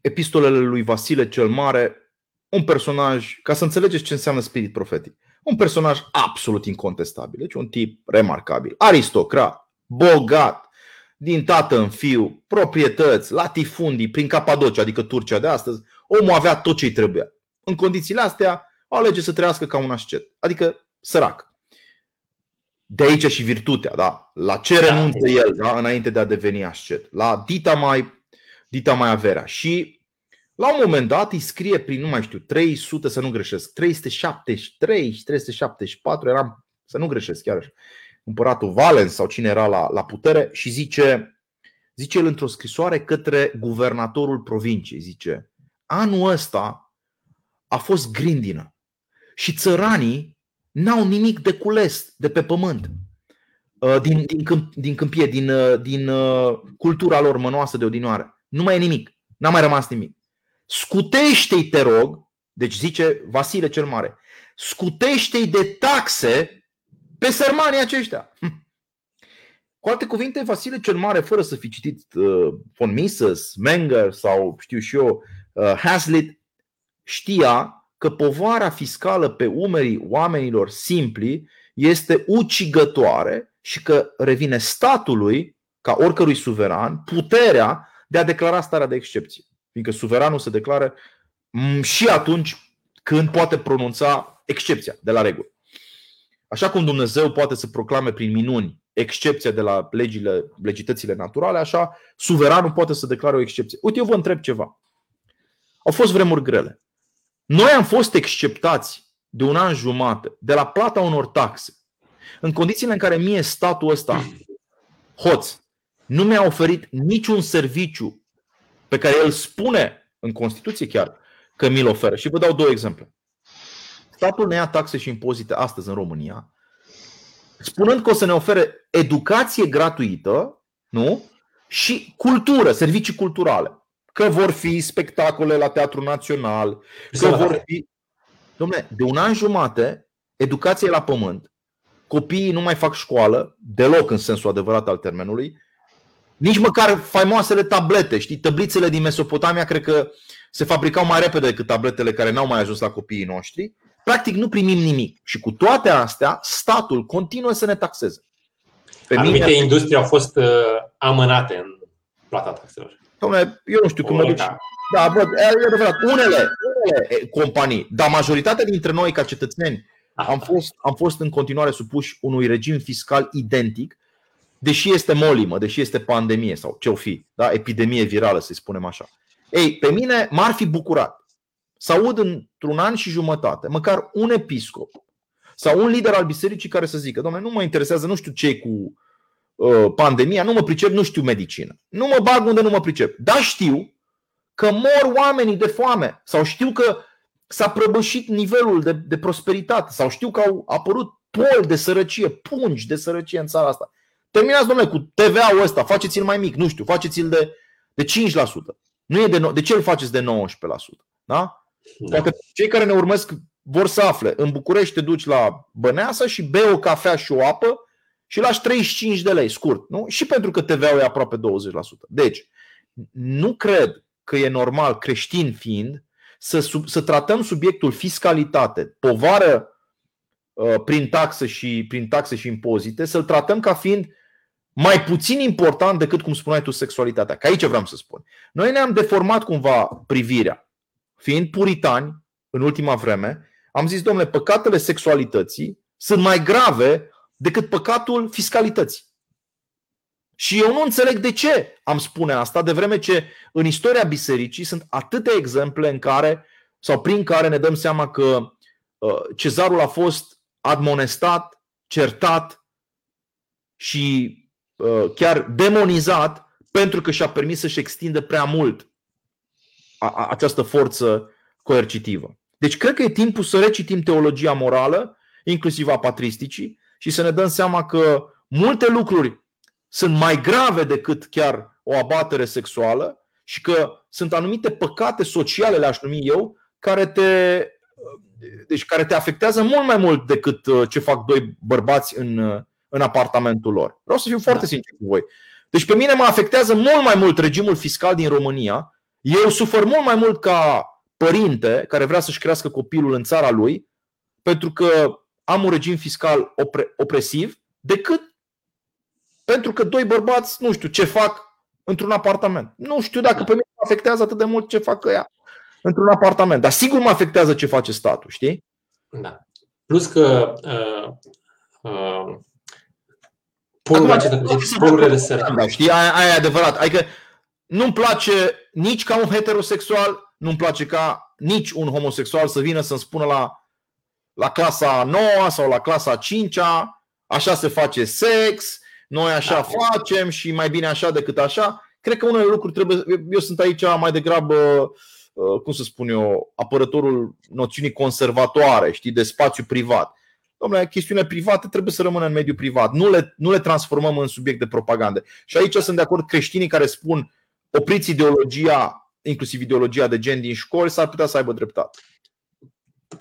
Speaker 2: epistolele lui Vasile cel Mare un personaj, ca să înțelegeți ce înseamnă spirit profetic, un personaj absolut incontestabil, deci un tip remarcabil, aristocrat, bogat, din tată în fiu, proprietăți, latifundii prin Capadocia, adică Turcia de astăzi, omul avea tot ce îi trebuia. În condițiile astea, alege să trăiască ca un ascet, adică sărac. De aici și virtutea, da? La ce da. renunță el da? înainte de a deveni ascet? La dita mai, dita mai averea. Și la un moment dat îi scrie prin, nu mai știu, 300 să nu greșesc, 373 și 374, eram, să nu greșesc chiar așa, împăratul Valens sau cine era la, la putere și zice, zice el într-o scrisoare către guvernatorul provinciei, zice, anul ăsta a fost grindină și țăranii n-au nimic de cules de pe pământ. Uh, din, din, câmp, din câmpie, din, uh, din uh, cultura lor mănoasă de odinoare. Nu mai e nimic. N-a mai rămas nimic. Scutește-i, te rog, Deci zice Vasile cel Mare, scutește-i de taxe pe sărmanii aceștia. Cu alte cuvinte, Vasile cel Mare, fără să fi citit uh, von Mises, Menger sau știu și eu, uh, Hazlitt, știa că povara fiscală pe umerii oamenilor simpli este ucigătoare și că revine statului, ca oricărui suveran, puterea de a declara starea de excepție. Fiindcă suveranul se declară mm, și atunci când poate pronunța excepția de la regulă. Așa cum Dumnezeu poate să proclame prin minuni excepția de la legile, legitățile naturale, așa suveranul poate să declare o excepție. Uite, eu vă întreb ceva. Au fost vremuri grele. Noi am fost exceptați de un an jumate de la plata unor taxe, în condițiile în care mie statul ăsta, hoț, nu mi-a oferit niciun serviciu pe care el spune în Constituție chiar că mi-l oferă. Și vă dau două exemple. Statul ne ia taxe și impozite astăzi în România, spunând că o să ne ofere educație gratuită nu? și cultură, servicii culturale. Că vor fi spectacole la Teatrul Național, că vor fi. Dom'le, de un an jumate, educație la pământ, copiii nu mai fac școală, deloc în sensul adevărat al termenului, nici măcar faimoasele tablete, știi, tablițele din Mesopotamia cred că se fabricau mai repede decât tabletele care n-au mai ajuns la copiii noștri. Practic nu primim nimic. Și cu toate astea, statul continuă să ne taxeze.
Speaker 3: Pe Anumite mine... industrie au fost uh, amânate în plata taxelor.
Speaker 2: Dom'le, eu nu știu cum mă duc. Da, bă, e adevărat. Unele, unele companii, dar majoritatea dintre noi ca cetățeni am fost, am fost în continuare supuși unui regim fiscal identic, deși este molimă, deși este pandemie sau ce-o fi, da? epidemie virală, să spunem așa. Ei, pe mine m-ar fi bucurat să aud într-un an și jumătate, măcar un episcop sau un lider al bisericii care să zică, domnule, nu mă interesează, nu știu ce cu uh, pandemia, nu mă pricep, nu știu medicină. Nu mă bag unde nu mă pricep. Dar știu că mor oamenii de foame sau știu că s-a prăbușit nivelul de, de prosperitate sau știu că au apărut poli de sărăcie, pungi de sărăcie în țara asta. Terminați, domnule, cu TVA-ul ăsta, faceți-l mai mic, nu știu, faceți-l de, de 5%. Nu e de, de ce îl faceți de 19%? Da? da? Dacă cei care ne urmesc vor să afle, în București te duci la Băneasa și bei o cafea și o apă și lași 35 de lei, scurt. Nu? Și pentru că TVA-ul e aproape 20%. Deci, nu cred că e normal, creștin fiind, să, sub, să tratăm subiectul fiscalitate, povară uh, prin taxe și prin taxe și impozite, să-l tratăm ca fiind mai puțin important decât, cum spuneai tu, sexualitatea. Că aici vreau să spun. Noi ne-am deformat cumva privirea. Fiind puritani în ultima vreme, am zis, domnule, păcatele sexualității sunt mai grave decât păcatul fiscalității. Și eu nu înțeleg de ce am spune asta, de vreme ce în istoria bisericii sunt atâtea exemple în care sau prin care ne dăm seama că uh, cezarul a fost admonestat, certat și uh, chiar demonizat pentru că și-a permis să-și extindă prea mult această forță coercitivă. Deci cred că e timpul să recitim teologia morală, inclusiv a patristicii, și să ne dăm seama că multe lucruri sunt mai grave decât chiar o abatere sexuală și că sunt anumite păcate sociale, le-aș numi eu, care te, deci care te afectează mult mai mult decât uh, ce fac doi bărbați în, uh, în apartamentul lor. Vreau să fiu foarte da. sincer cu voi. Deci pe mine mă afectează mult mai mult regimul fiscal din România. Eu sufăr mult mai mult ca părinte care vrea să-și crească copilul în țara lui, pentru că am un regim fiscal opre- opresiv, decât pentru că doi bărbați nu știu ce fac într-un apartament. Nu știu dacă pe mine mă afectează atât de mult ce fac ea într-un apartament. Dar sigur mă afectează ce face statul, știi?
Speaker 3: Da. Plus că uh, uh, polurile, polurile de sărăcie.
Speaker 2: Da, știi, aia, aia e adevărat. Adică nu-mi place nici ca un heterosexual, nu-mi place ca nici un homosexual să vină să-mi spună la, la clasa 9 sau la clasa 5 așa se face sex, noi așa da. facem și mai bine așa decât așa. Cred că unele lucruri trebuie. Eu sunt aici mai degrabă, uh, cum să spun eu, apărătorul noțiunii conservatoare, știi, de spațiu privat. Domnule, chestiunile private trebuie să rămână în mediul privat. Nu le, nu le transformăm în subiect de propagandă. Și aici sunt de acord creștinii care spun opriți ideologia, inclusiv ideologia de gen din școli, s-ar putea să aibă dreptate.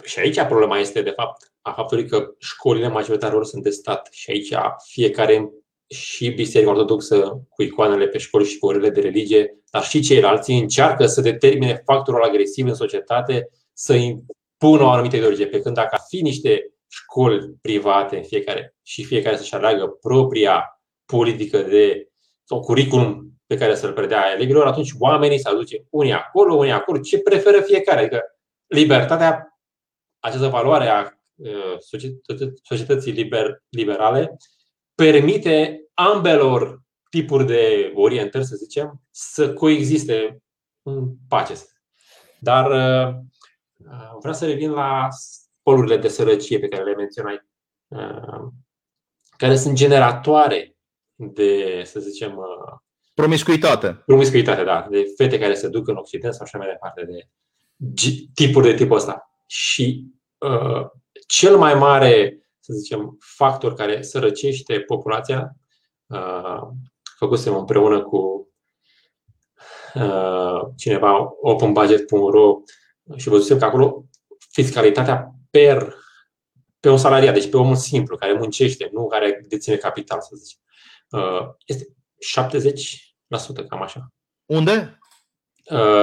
Speaker 3: și aici problema este, de fapt, a faptului că școlile majoritarilor sunt de stat și aici fiecare și Biserica Ortodoxă cu icoanele pe școli și cu orele de religie, dar și ceilalți încearcă să determine factorul agresiv în societate să impună o anumită ideologie. Pe când dacă ar fi niște școli private în fiecare și fiecare să-și aleagă propria politică de sau curriculum pe care să-l predea elevilor, atunci oamenii se aduce unii acolo, unii acolo, ce preferă fiecare. Adică libertatea, această valoare a uh, societății liber, liberale, permite ambelor tipuri de orientări, să zicem, să coexiste în pace. Dar uh, uh, vreau să revin la polurile de sărăcie pe care le menționai, care sunt generatoare de, să zicem,
Speaker 2: Promiscuitate.
Speaker 3: Promiscuitate, da. De fete care se duc în Occident sau așa mai departe, de tipuri de tipul ăsta. Și uh, cel mai mare, să zicem, factor care sărăcește populația, uh, făcusem împreună cu uh, cineva openbudget.ro și văzusem că acolo fiscalitatea per pe un salariat, deci pe omul simplu care muncește, nu care deține capital, să zicem, uh, este 70%, cam așa.
Speaker 2: Unde?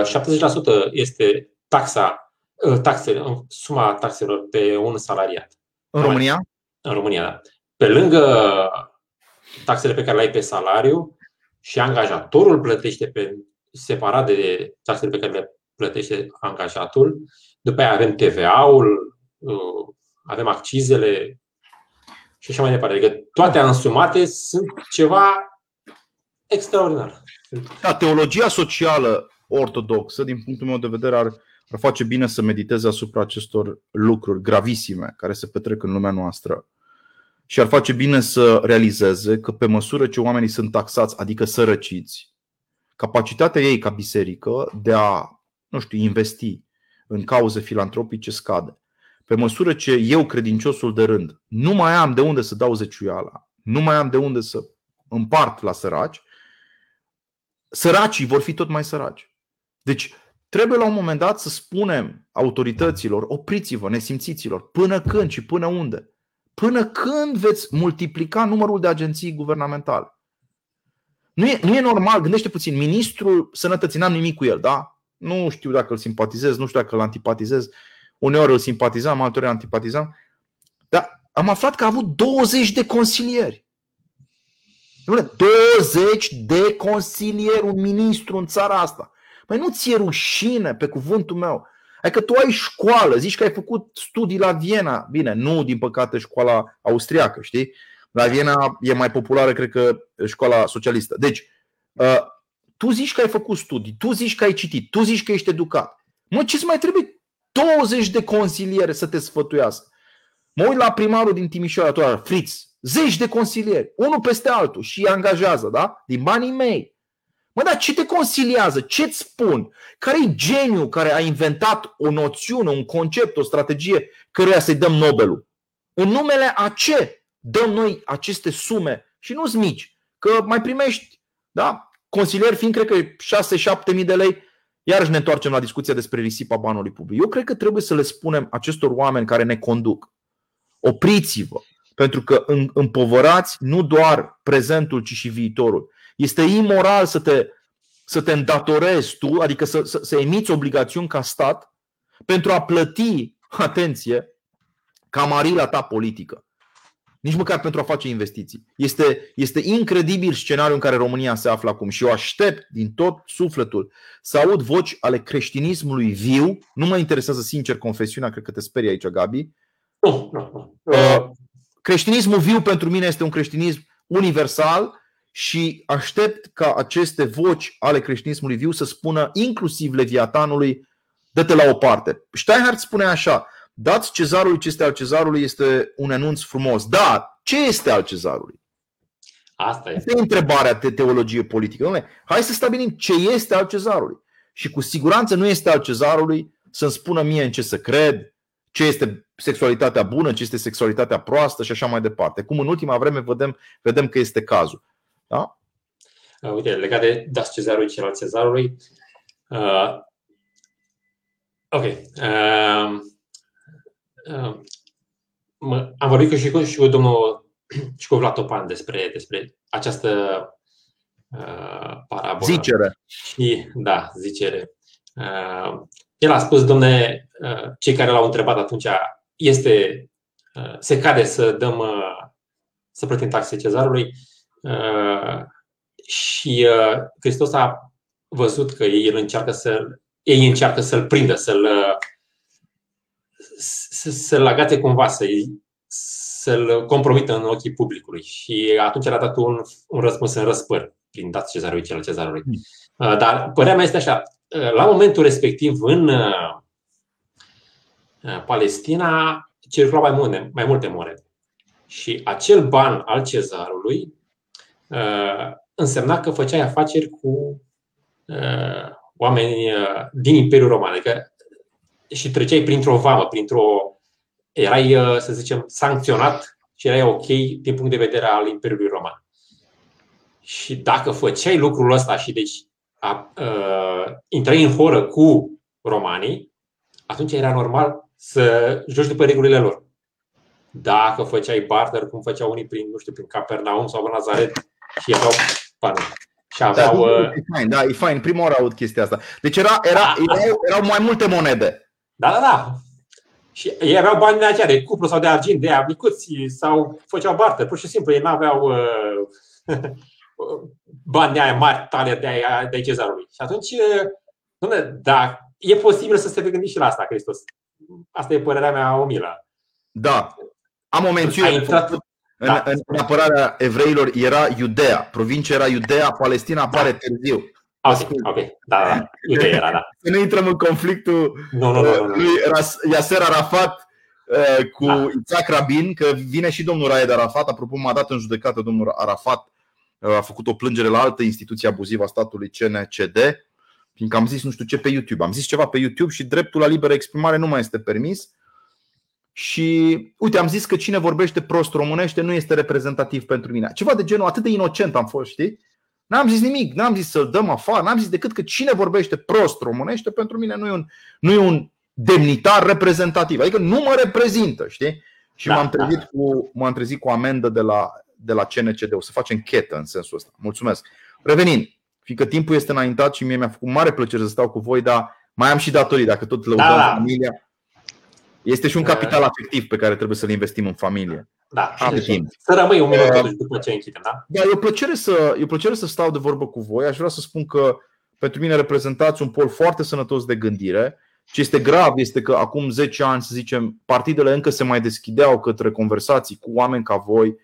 Speaker 3: 70% este taxa, uh, taxe, suma taxelor pe un salariat.
Speaker 2: În România?
Speaker 3: În România, da. Pe lângă taxele pe care le ai pe salariu și angajatorul plătește pe, separat de taxele pe care le plătește angajatul. După aia avem TVA-ul, uh, avem accizele și așa mai departe. Adică toate însumate sunt ceva extraordinar.
Speaker 2: Da, teologia socială ortodoxă, din punctul meu de vedere, ar, ar face bine să mediteze asupra acestor lucruri gravisime care se petrec în lumea noastră. Și ar face bine să realizeze că pe măsură ce oamenii sunt taxați, adică sărăciți, capacitatea ei ca biserică de a, nu știu, investi în cauze filantropice scade. Pe măsură ce eu, credinciosul de rând, nu mai am de unde să dau zeciuiala, nu mai am de unde să împart la săraci, săracii vor fi tot mai săraci. Deci trebuie la un moment dat să spunem autorităților, opriți-vă, nesimțiților, până când și până unde? Până când veți multiplica numărul de agenții guvernamentale? Nu e, nu e normal, gândește puțin, ministrul sănătății, n-am nimic cu el, da? Nu știu dacă îl simpatizez, nu știu dacă îl antipatizez, uneori îl simpatizam, alteori îl antipatizam, dar am aflat că a avut 20 de consilieri. 20 de consilieri, un ministru în țara asta. Păi nu ți-e rușine, pe cuvântul meu. Adică tu ai școală, zici că ai făcut studii la Viena. Bine, nu din păcate școala austriacă, știi? La Viena e mai populară, cred că, școala socialistă. Deci, uh, tu zici că ai făcut studii, tu zici că ai citit, tu zici că ești educat. Mă, ce-ți mai trebuie 20 de consilieri să te sfătuiască? Mă uit la primarul din Timișoara, Fritz, Zeci de consilieri, unul peste altul și îi angajează, da? Din banii mei. Mă, dar ce te consiliază? Ce-ți spun? Care e geniu care a inventat o noțiune, un concept, o strategie căruia să-i dăm Nobelul? În numele a ce dăm noi aceste sume? Și nu-s mici, că mai primești, da? Consilieri fiind, cred că 6-7 mii de lei, iarăși ne întoarcem la discuția despre risipa banului public. Eu cred că trebuie să le spunem acestor oameni care ne conduc. Opriți-vă, pentru că împovărați nu doar prezentul, ci și viitorul. Este imoral să te, să te îndatorezi tu, adică să, să, să emiți obligațiuni ca stat pentru a plăti, (laughs) atenție, camarila ta politică. Nici măcar pentru a face investiții. Este, este incredibil scenariul în care România se află acum și eu aștept din tot sufletul să aud voci ale creștinismului viu. Nu mă interesează sincer confesiunea, cred că te sperie aici, Gabi.
Speaker 3: Nu, nu, nu. Uh,
Speaker 2: Creștinismul viu pentru mine este un creștinism universal și aștept ca aceste voci ale creștinismului viu să spună inclusiv Leviatanului dă-te la o parte. Steinhardt spune așa, dați cezarului ce este al cezarului este un enunț frumos. Da, ce este al cezarului?
Speaker 3: Asta
Speaker 2: este. Asta e întrebarea de teologie politică. Dom'le, hai să stabilim ce este al cezarului. Și cu siguranță nu este al cezarului să-mi spună mie în ce să cred, ce este sexualitatea bună, ce este sexualitatea proastă și așa mai departe. Cum în ultima vreme vedem, vedem că este cazul. Da?
Speaker 3: Uh, uite, legat de Das Cezarului cel al Cezarului. Uh, ok. Uh, am vorbit și cu, și cu domnul (clears throat) și cu Vlad Topan despre, despre această uh, parabolă.
Speaker 2: Zicere.
Speaker 3: Și, da, zicere. Uh, el a spus, domne, uh, cei care l-au întrebat atunci, este, uh, se cade să dăm, uh, să plătim taxe cezarului uh, și uh, Hristos a văzut că ei încearcă să ei încearcă să-l prindă, să-l să-l agate cumva, să să-l compromită în ochii publicului. Și atunci a dat un, un răspuns în răspăr, prin dat cezarului cel cezarului. Hmm. Uh, dar părerea mea este așa, uh, la momentul respectiv în uh, Palestina circula mai multe, mai multe monede. Și acel ban al cezarului însemna că făceai afaceri cu oameni din Imperiul Roman. Adică și treceai printr-o vamă, printr-o erai, uh, să zicem, sancționat și erai ok din punct de vedere al Imperiului Roman. Și dacă făceai lucrul ăsta și deci a, uh, intrai în horă cu romanii, atunci era normal să joci după regulile lor. Dacă făceai barter, cum făceau unii prin, nu știu, prin Capernaum sau Nazaret și aveau bani. Și
Speaker 2: da, aveau, da, e fine, da, e fine. Prima oară aud chestia asta. Deci era, era, da. erau, erau mai multe monede.
Speaker 3: Da, da, da. Și ei aveau bani de aceea, de cuplu sau de argint, de abicuți sau făceau barter. Pur și simplu, ei nu aveau uh, (laughs) bani de aia mari, tale de aia de cezarului. Și atunci, uh, dom'le, da, e posibil să se gândi și la asta, Hristos. Asta e părerea mea omilă.
Speaker 2: Da. Am o mențiune. Intrat... În, da. în apărarea evreilor era Iudea. Provincia era Iudea, Palestina apare da. târziu.
Speaker 3: Ok, ok, da, da, ideea era, da.
Speaker 2: Să nu intrăm în conflictul
Speaker 3: nu, nu, nu, nu.
Speaker 2: lui Yasser Arafat uh, cu da. Isaac Rabin, că vine și domnul Raed Arafat, apropo m-a dat în judecată domnul Arafat, uh, a făcut o plângere la altă instituție abuzivă a statului CNCD, fiindcă am zis nu știu ce pe YouTube. Am zis ceva pe YouTube și dreptul la liberă exprimare nu mai este permis. Și uite, am zis că cine vorbește prost românește nu este reprezentativ pentru mine. Ceva de genul atât de inocent am fost, știi? N-am zis nimic, n-am zis să-l dăm afară, n-am zis decât că cine vorbește prost românește, pentru mine nu e un, nu e un demnitar reprezentativ. Adică nu mă reprezintă, știi? Și da, m-am, trezit da. cu, m-am trezit cu amendă de la, de la CNCD. O să facem chetă în sensul ăsta. Mulțumesc. Revenind, fiindcă timpul este înaintat și mie mi-a făcut mare plăcere să stau cu voi, dar mai am și datorii, dacă tot lăudăm da, da. familia. Este și un capital afectiv pe care trebuie să-l investim în familie.
Speaker 3: Da, am timp. Să rămâi un minut uh, după ce închidem, da?
Speaker 2: Da, e o, plăcere să, e o plăcere să stau de vorbă cu voi. Aș vrea să spun că pentru mine reprezentați un pol foarte sănătos de gândire. Ce este grav este că acum 10 ani, să zicem, partidele încă se mai deschideau către conversații cu oameni ca voi.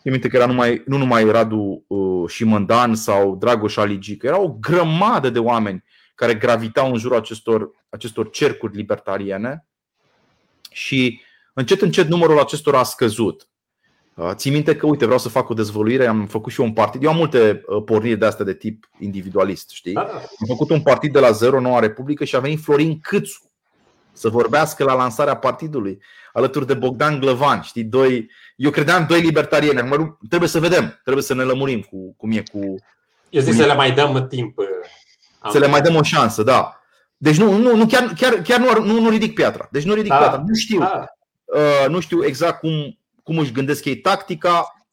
Speaker 2: Țin minte că era numai, nu numai Radu uh, Șimândan sau Dragoș Aligică, era o grămadă de oameni care gravitau în jurul acestor, acestor cercuri libertariene și Încet, încet numărul acestora a scăzut. Uh, țin minte că, uite, vreau să fac o dezvăluire, am făcut și eu un partid. Eu am multe uh, porniri de astea de tip individualist, știi? Da, da. Am făcut un partid de la zero, Noua Republică, și a venit Florin Câțu să vorbească la lansarea partidului, alături de Bogdan Glăvan, știi? Doi, eu credeam doi libertarieni. Acum trebuie să vedem, trebuie să ne lămurim cu cum e cu.
Speaker 3: Eu zic cu să le mai dăm timp. Uh,
Speaker 2: să le mai dăm o șansă, da. Deci nu, nu, nu chiar, chiar, chiar nu, nu, nu ridic piatra. Deci nu ridic da. piatra. Nu știu. Da. Uh, nu știu exact cum, cum își gândesc ei tactica,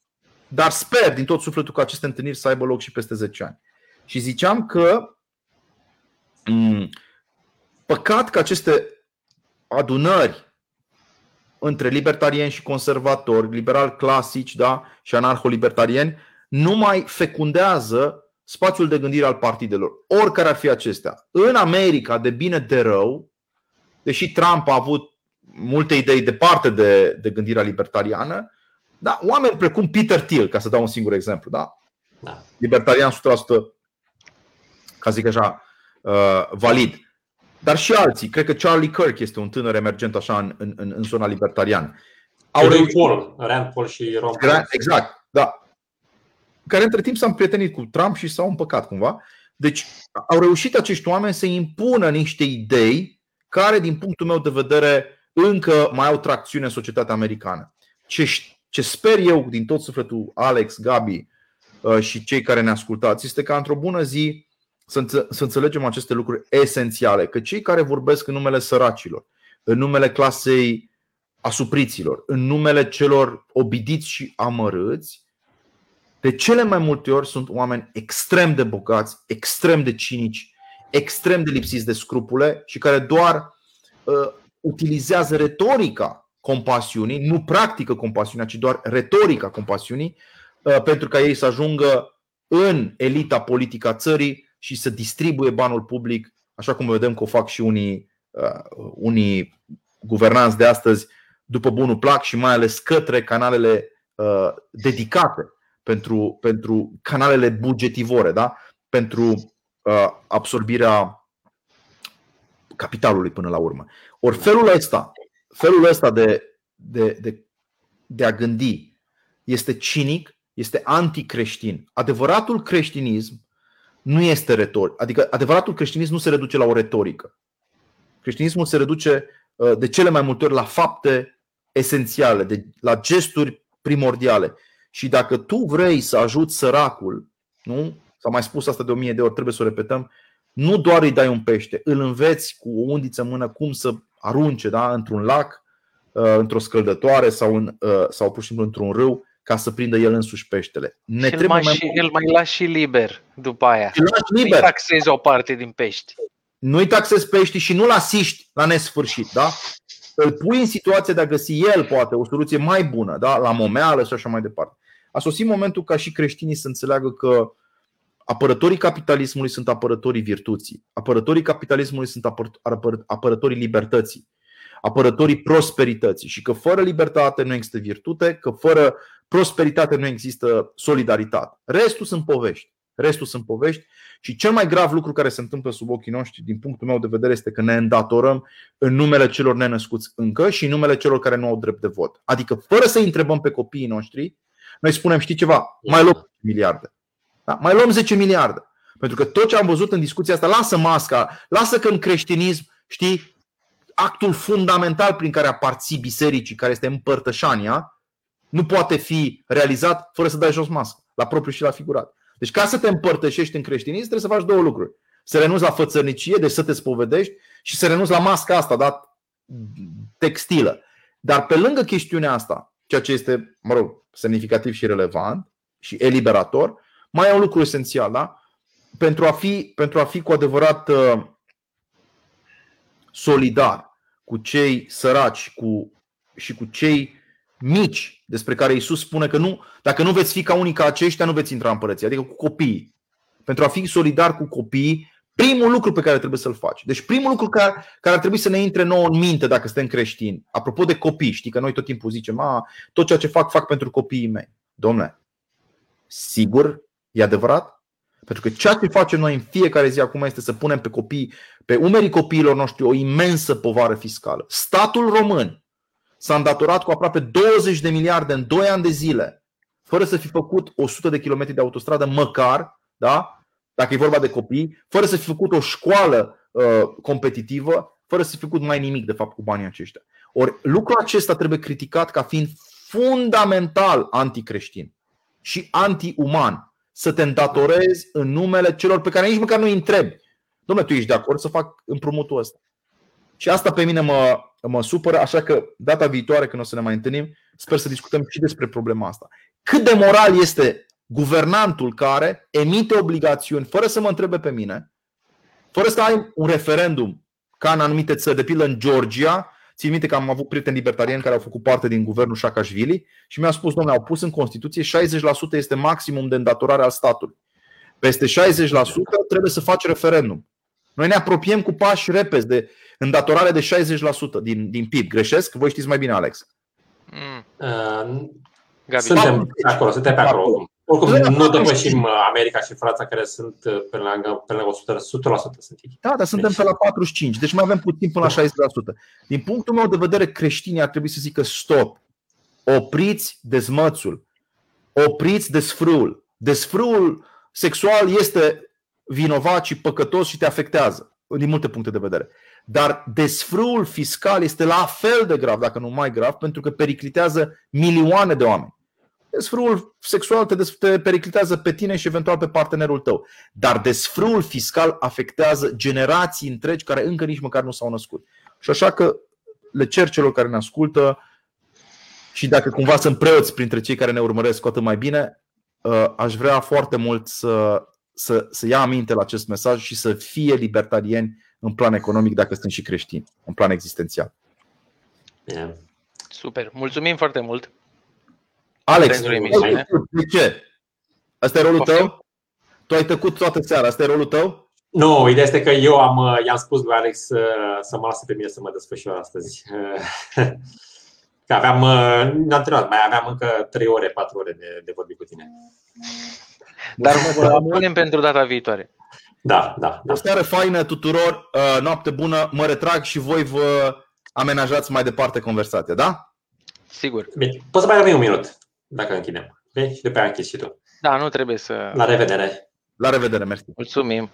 Speaker 2: dar sper din tot sufletul că aceste întâlniri să aibă loc și peste 10 ani. Și ziceam că mm, păcat că aceste adunări între libertarieni și conservatori, liberal clasici da, și anarho-libertarieni, nu mai fecundează spațiul de gândire al partidelor, oricare ar fi acestea. În America, de bine de rău, deși Trump a avut multe idei departe de, de gândirea libertariană, da, oameni precum Peter Thiel, ca să dau un singur exemplu, da? da. libertarian 100%, ca zic așa, uh, valid. Dar și alții, cred că Charlie Kirk este un tânăr emergent așa în, în, în zona libertariană.
Speaker 3: Au reușit... Paul, Rand Paul și Ron Paul.
Speaker 2: Exact, da. Care între timp s-au împrietenit cu Trump și s-au împăcat cumva. Deci au reușit acești oameni să impună niște idei care, din punctul meu de vedere, încă mai au tracțiune în societatea americană. Ce, ce sper eu din tot sufletul, Alex, Gabi uh, și cei care ne ascultați, este ca într-o bună zi să, să înțelegem aceste lucruri esențiale. Că cei care vorbesc în numele săracilor, în numele clasei asupriților, în numele celor obidiți și amărâți, de cele mai multe ori sunt oameni extrem de bogați, extrem de cinici, extrem de lipsiți de scrupule și care doar uh, utilizează retorica compasiunii, nu practică compasiunea, ci doar retorica compasiunii, uh, pentru ca ei să ajungă în elita politică a țării și să distribuie banul public, așa cum vedem că o fac și unii, uh, unii guvernanți de astăzi, după bunul plac și mai ales către canalele uh, dedicate pentru, pentru canalele bugetivore, da? pentru uh, absorbirea capitalului până la urmă. Ori felul ăsta, felul ăsta de, de, de, de a gândi este cinic, este anticreștin. Adevăratul creștinism nu este retoric. Adică adevăratul creștinism nu se reduce la o retorică. Creștinismul se reduce uh, de cele mai multe ori la fapte esențiale, de, la gesturi primordiale. Și dacă tu vrei să ajuți săracul, nu? S-a mai spus asta de o mie de ori, trebuie să o repetăm, nu doar îi dai un pește, îl înveți cu o undiță în mână cum să arunce da, într-un lac, uh, într-o scăldătoare sau, în, uh, sau pur și simplu într-un râu ca să prindă el însuși peștele.
Speaker 1: Ne și trebuie mai, și, îl mai lași și liber după aia.
Speaker 2: Îl lași liber.
Speaker 1: Nu taxezi o parte din pești.
Speaker 2: Nu-i taxezi pești și nu-l asiști la nesfârșit. Da? Îl pui în situația de a găsi el, poate, o soluție mai bună, da? la momeală și așa mai departe. A sosit momentul ca și creștinii să înțeleagă că apărătorii capitalismului sunt apărătorii virtuții, apărătorii capitalismului sunt apărătorii libertății, apărătorii prosperității și că fără libertate nu există virtute, că fără prosperitate nu există solidaritate. Restul sunt povești. Restul sunt povești și cel mai grav lucru care se întâmplă sub ochii noștri, din punctul meu de vedere, este că ne îndatorăm în numele celor nenăscuți încă și în numele celor care nu au drept de vot. Adică, fără să întrebăm pe copiii noștri, noi spunem, știi ceva, mai luăm 10 miliarde. Da? Mai luăm 10 miliarde. Pentru că tot ce am văzut în discuția asta, lasă masca, lasă că în creștinism, știi, actul fundamental prin care aparții bisericii, care este împărtășania, nu poate fi realizat fără să dai jos masca, la propriu și la figurat. Deci ca să te împărtășești în creștinism trebuie să faci două lucruri. Să renunți la fățărnicie, deci să te spovedești și să renunți la masca asta, da? textilă. Dar pe lângă chestiunea asta, ceea ce este, mă rog, semnificativ și relevant și eliberator, mai e un lucru esențial, da? Pentru a fi, pentru a fi cu adevărat uh, solidar cu cei săraci cu, și cu cei mici despre care Isus spune că nu, dacă nu veți fi ca unii ca aceștia, nu veți intra în împărăție, adică cu copiii. Pentru a fi solidar cu copiii, primul lucru pe care trebuie să-l faci. Deci primul lucru care, care ar trebui să ne intre nouă în minte dacă suntem creștini. Apropo de copii, știi că noi tot timpul zicem, a, tot ceea ce fac, fac pentru copiii mei. Domne, sigur, e adevărat? Pentru că ceea ce facem noi în fiecare zi acum este să punem pe copii, pe umerii copiilor noștri o imensă povară fiscală. Statul român s-a îndatorat cu aproape 20 de miliarde în 2 ani de zile, fără să fi făcut 100 de kilometri de autostradă măcar, da? Dacă e vorba de copii, fără să fi făcut o școală uh, competitivă, fără să fi făcut mai nimic de fapt cu banii aceștia. Ori lucrul acesta trebuie criticat ca fiind fundamental anticreștin și anti-uman să te îndatorezi în numele celor pe care nici măcar nu îi întrebi. Domnule, tu ești de acord să fac împrumutul ăsta? Și asta pe mine mă, mă supără, așa că data viitoare când o să ne mai întâlnim, sper să discutăm și despre problema asta. Cât de moral este guvernantul care emite obligațiuni fără să mă întrebe pe mine, fără să ai un referendum ca în anumite țări, de pildă în Georgia, Țin minte că am avut prieteni libertariani care au făcut parte din guvernul Saakashvili și mi-au spus, domnule, au pus în Constituție 60% este maximum de îndatorare al statului. Peste 60% trebuie să faci referendum. Noi ne apropiem cu pași repezi de îndatorare de 60% din, din PIB. Greșesc? Voi știți mai bine, Alex.
Speaker 3: Mm. Uh, Gabi. Suntem acolo, suntem pe acolo. Oricum, nu depășim uh, America și Franța, care sunt uh, pe lângă, pe lângă 100%, 100% sunt ei.
Speaker 2: Da, dar suntem deci... pe la 45, deci mai avem puțin până la 60%. Din punctul meu de vedere, creștinii ar trebui să zică stop. Opriți dezmățul. Opriți desfrâul. Desfrâul sexual este vinovat și păcătos și te afectează din multe puncte de vedere. Dar desfrâul fiscal este la fel de grav, dacă nu mai grav, pentru că periclitează milioane de oameni. Desfrâul sexual te, te periclitează pe tine și eventual pe partenerul tău. Dar desfrâul fiscal afectează generații întregi care încă nici măcar nu s-au născut. Și așa că le cer celor care ne ascultă și dacă cumva sunt preoți printre cei care ne urmăresc, cu atât mai bine, uh, aș vrea foarte mult să, să, să ia aminte la acest mesaj și să fie libertarieni în plan economic dacă sunt și creștini, în plan existențial.
Speaker 3: Bine.
Speaker 1: Super. Mulțumim foarte mult.
Speaker 2: Alex,
Speaker 1: Pentru emisiune.
Speaker 2: de ce? Asta e rolul
Speaker 1: Poftim?
Speaker 2: tău? Tu ai tăcut toată seara, asta e rolul tău?
Speaker 3: Nu, ideea este că eu am, uh, i-am spus lui Alex uh, să mă lase pe mine să mă desfășor astăzi. Uh, (laughs) Că aveam, uh, ne-am terminat, mai aveam încă 3 ore, 4 ore de, de vorbit cu tine.
Speaker 1: Dar vă punem pentru data viitoare.
Speaker 3: Da, da, da.
Speaker 2: O seară faină tuturor, uh, noapte bună, mă retrag și voi vă amenajați mai departe conversația, da?
Speaker 1: Sigur.
Speaker 3: Bine, poți să mai rămâi un minut, dacă închidem. Okay? Și după aia închizi și tu.
Speaker 1: Da, nu trebuie să...
Speaker 3: La revedere!
Speaker 2: La revedere, mersi.
Speaker 1: Mulțumim.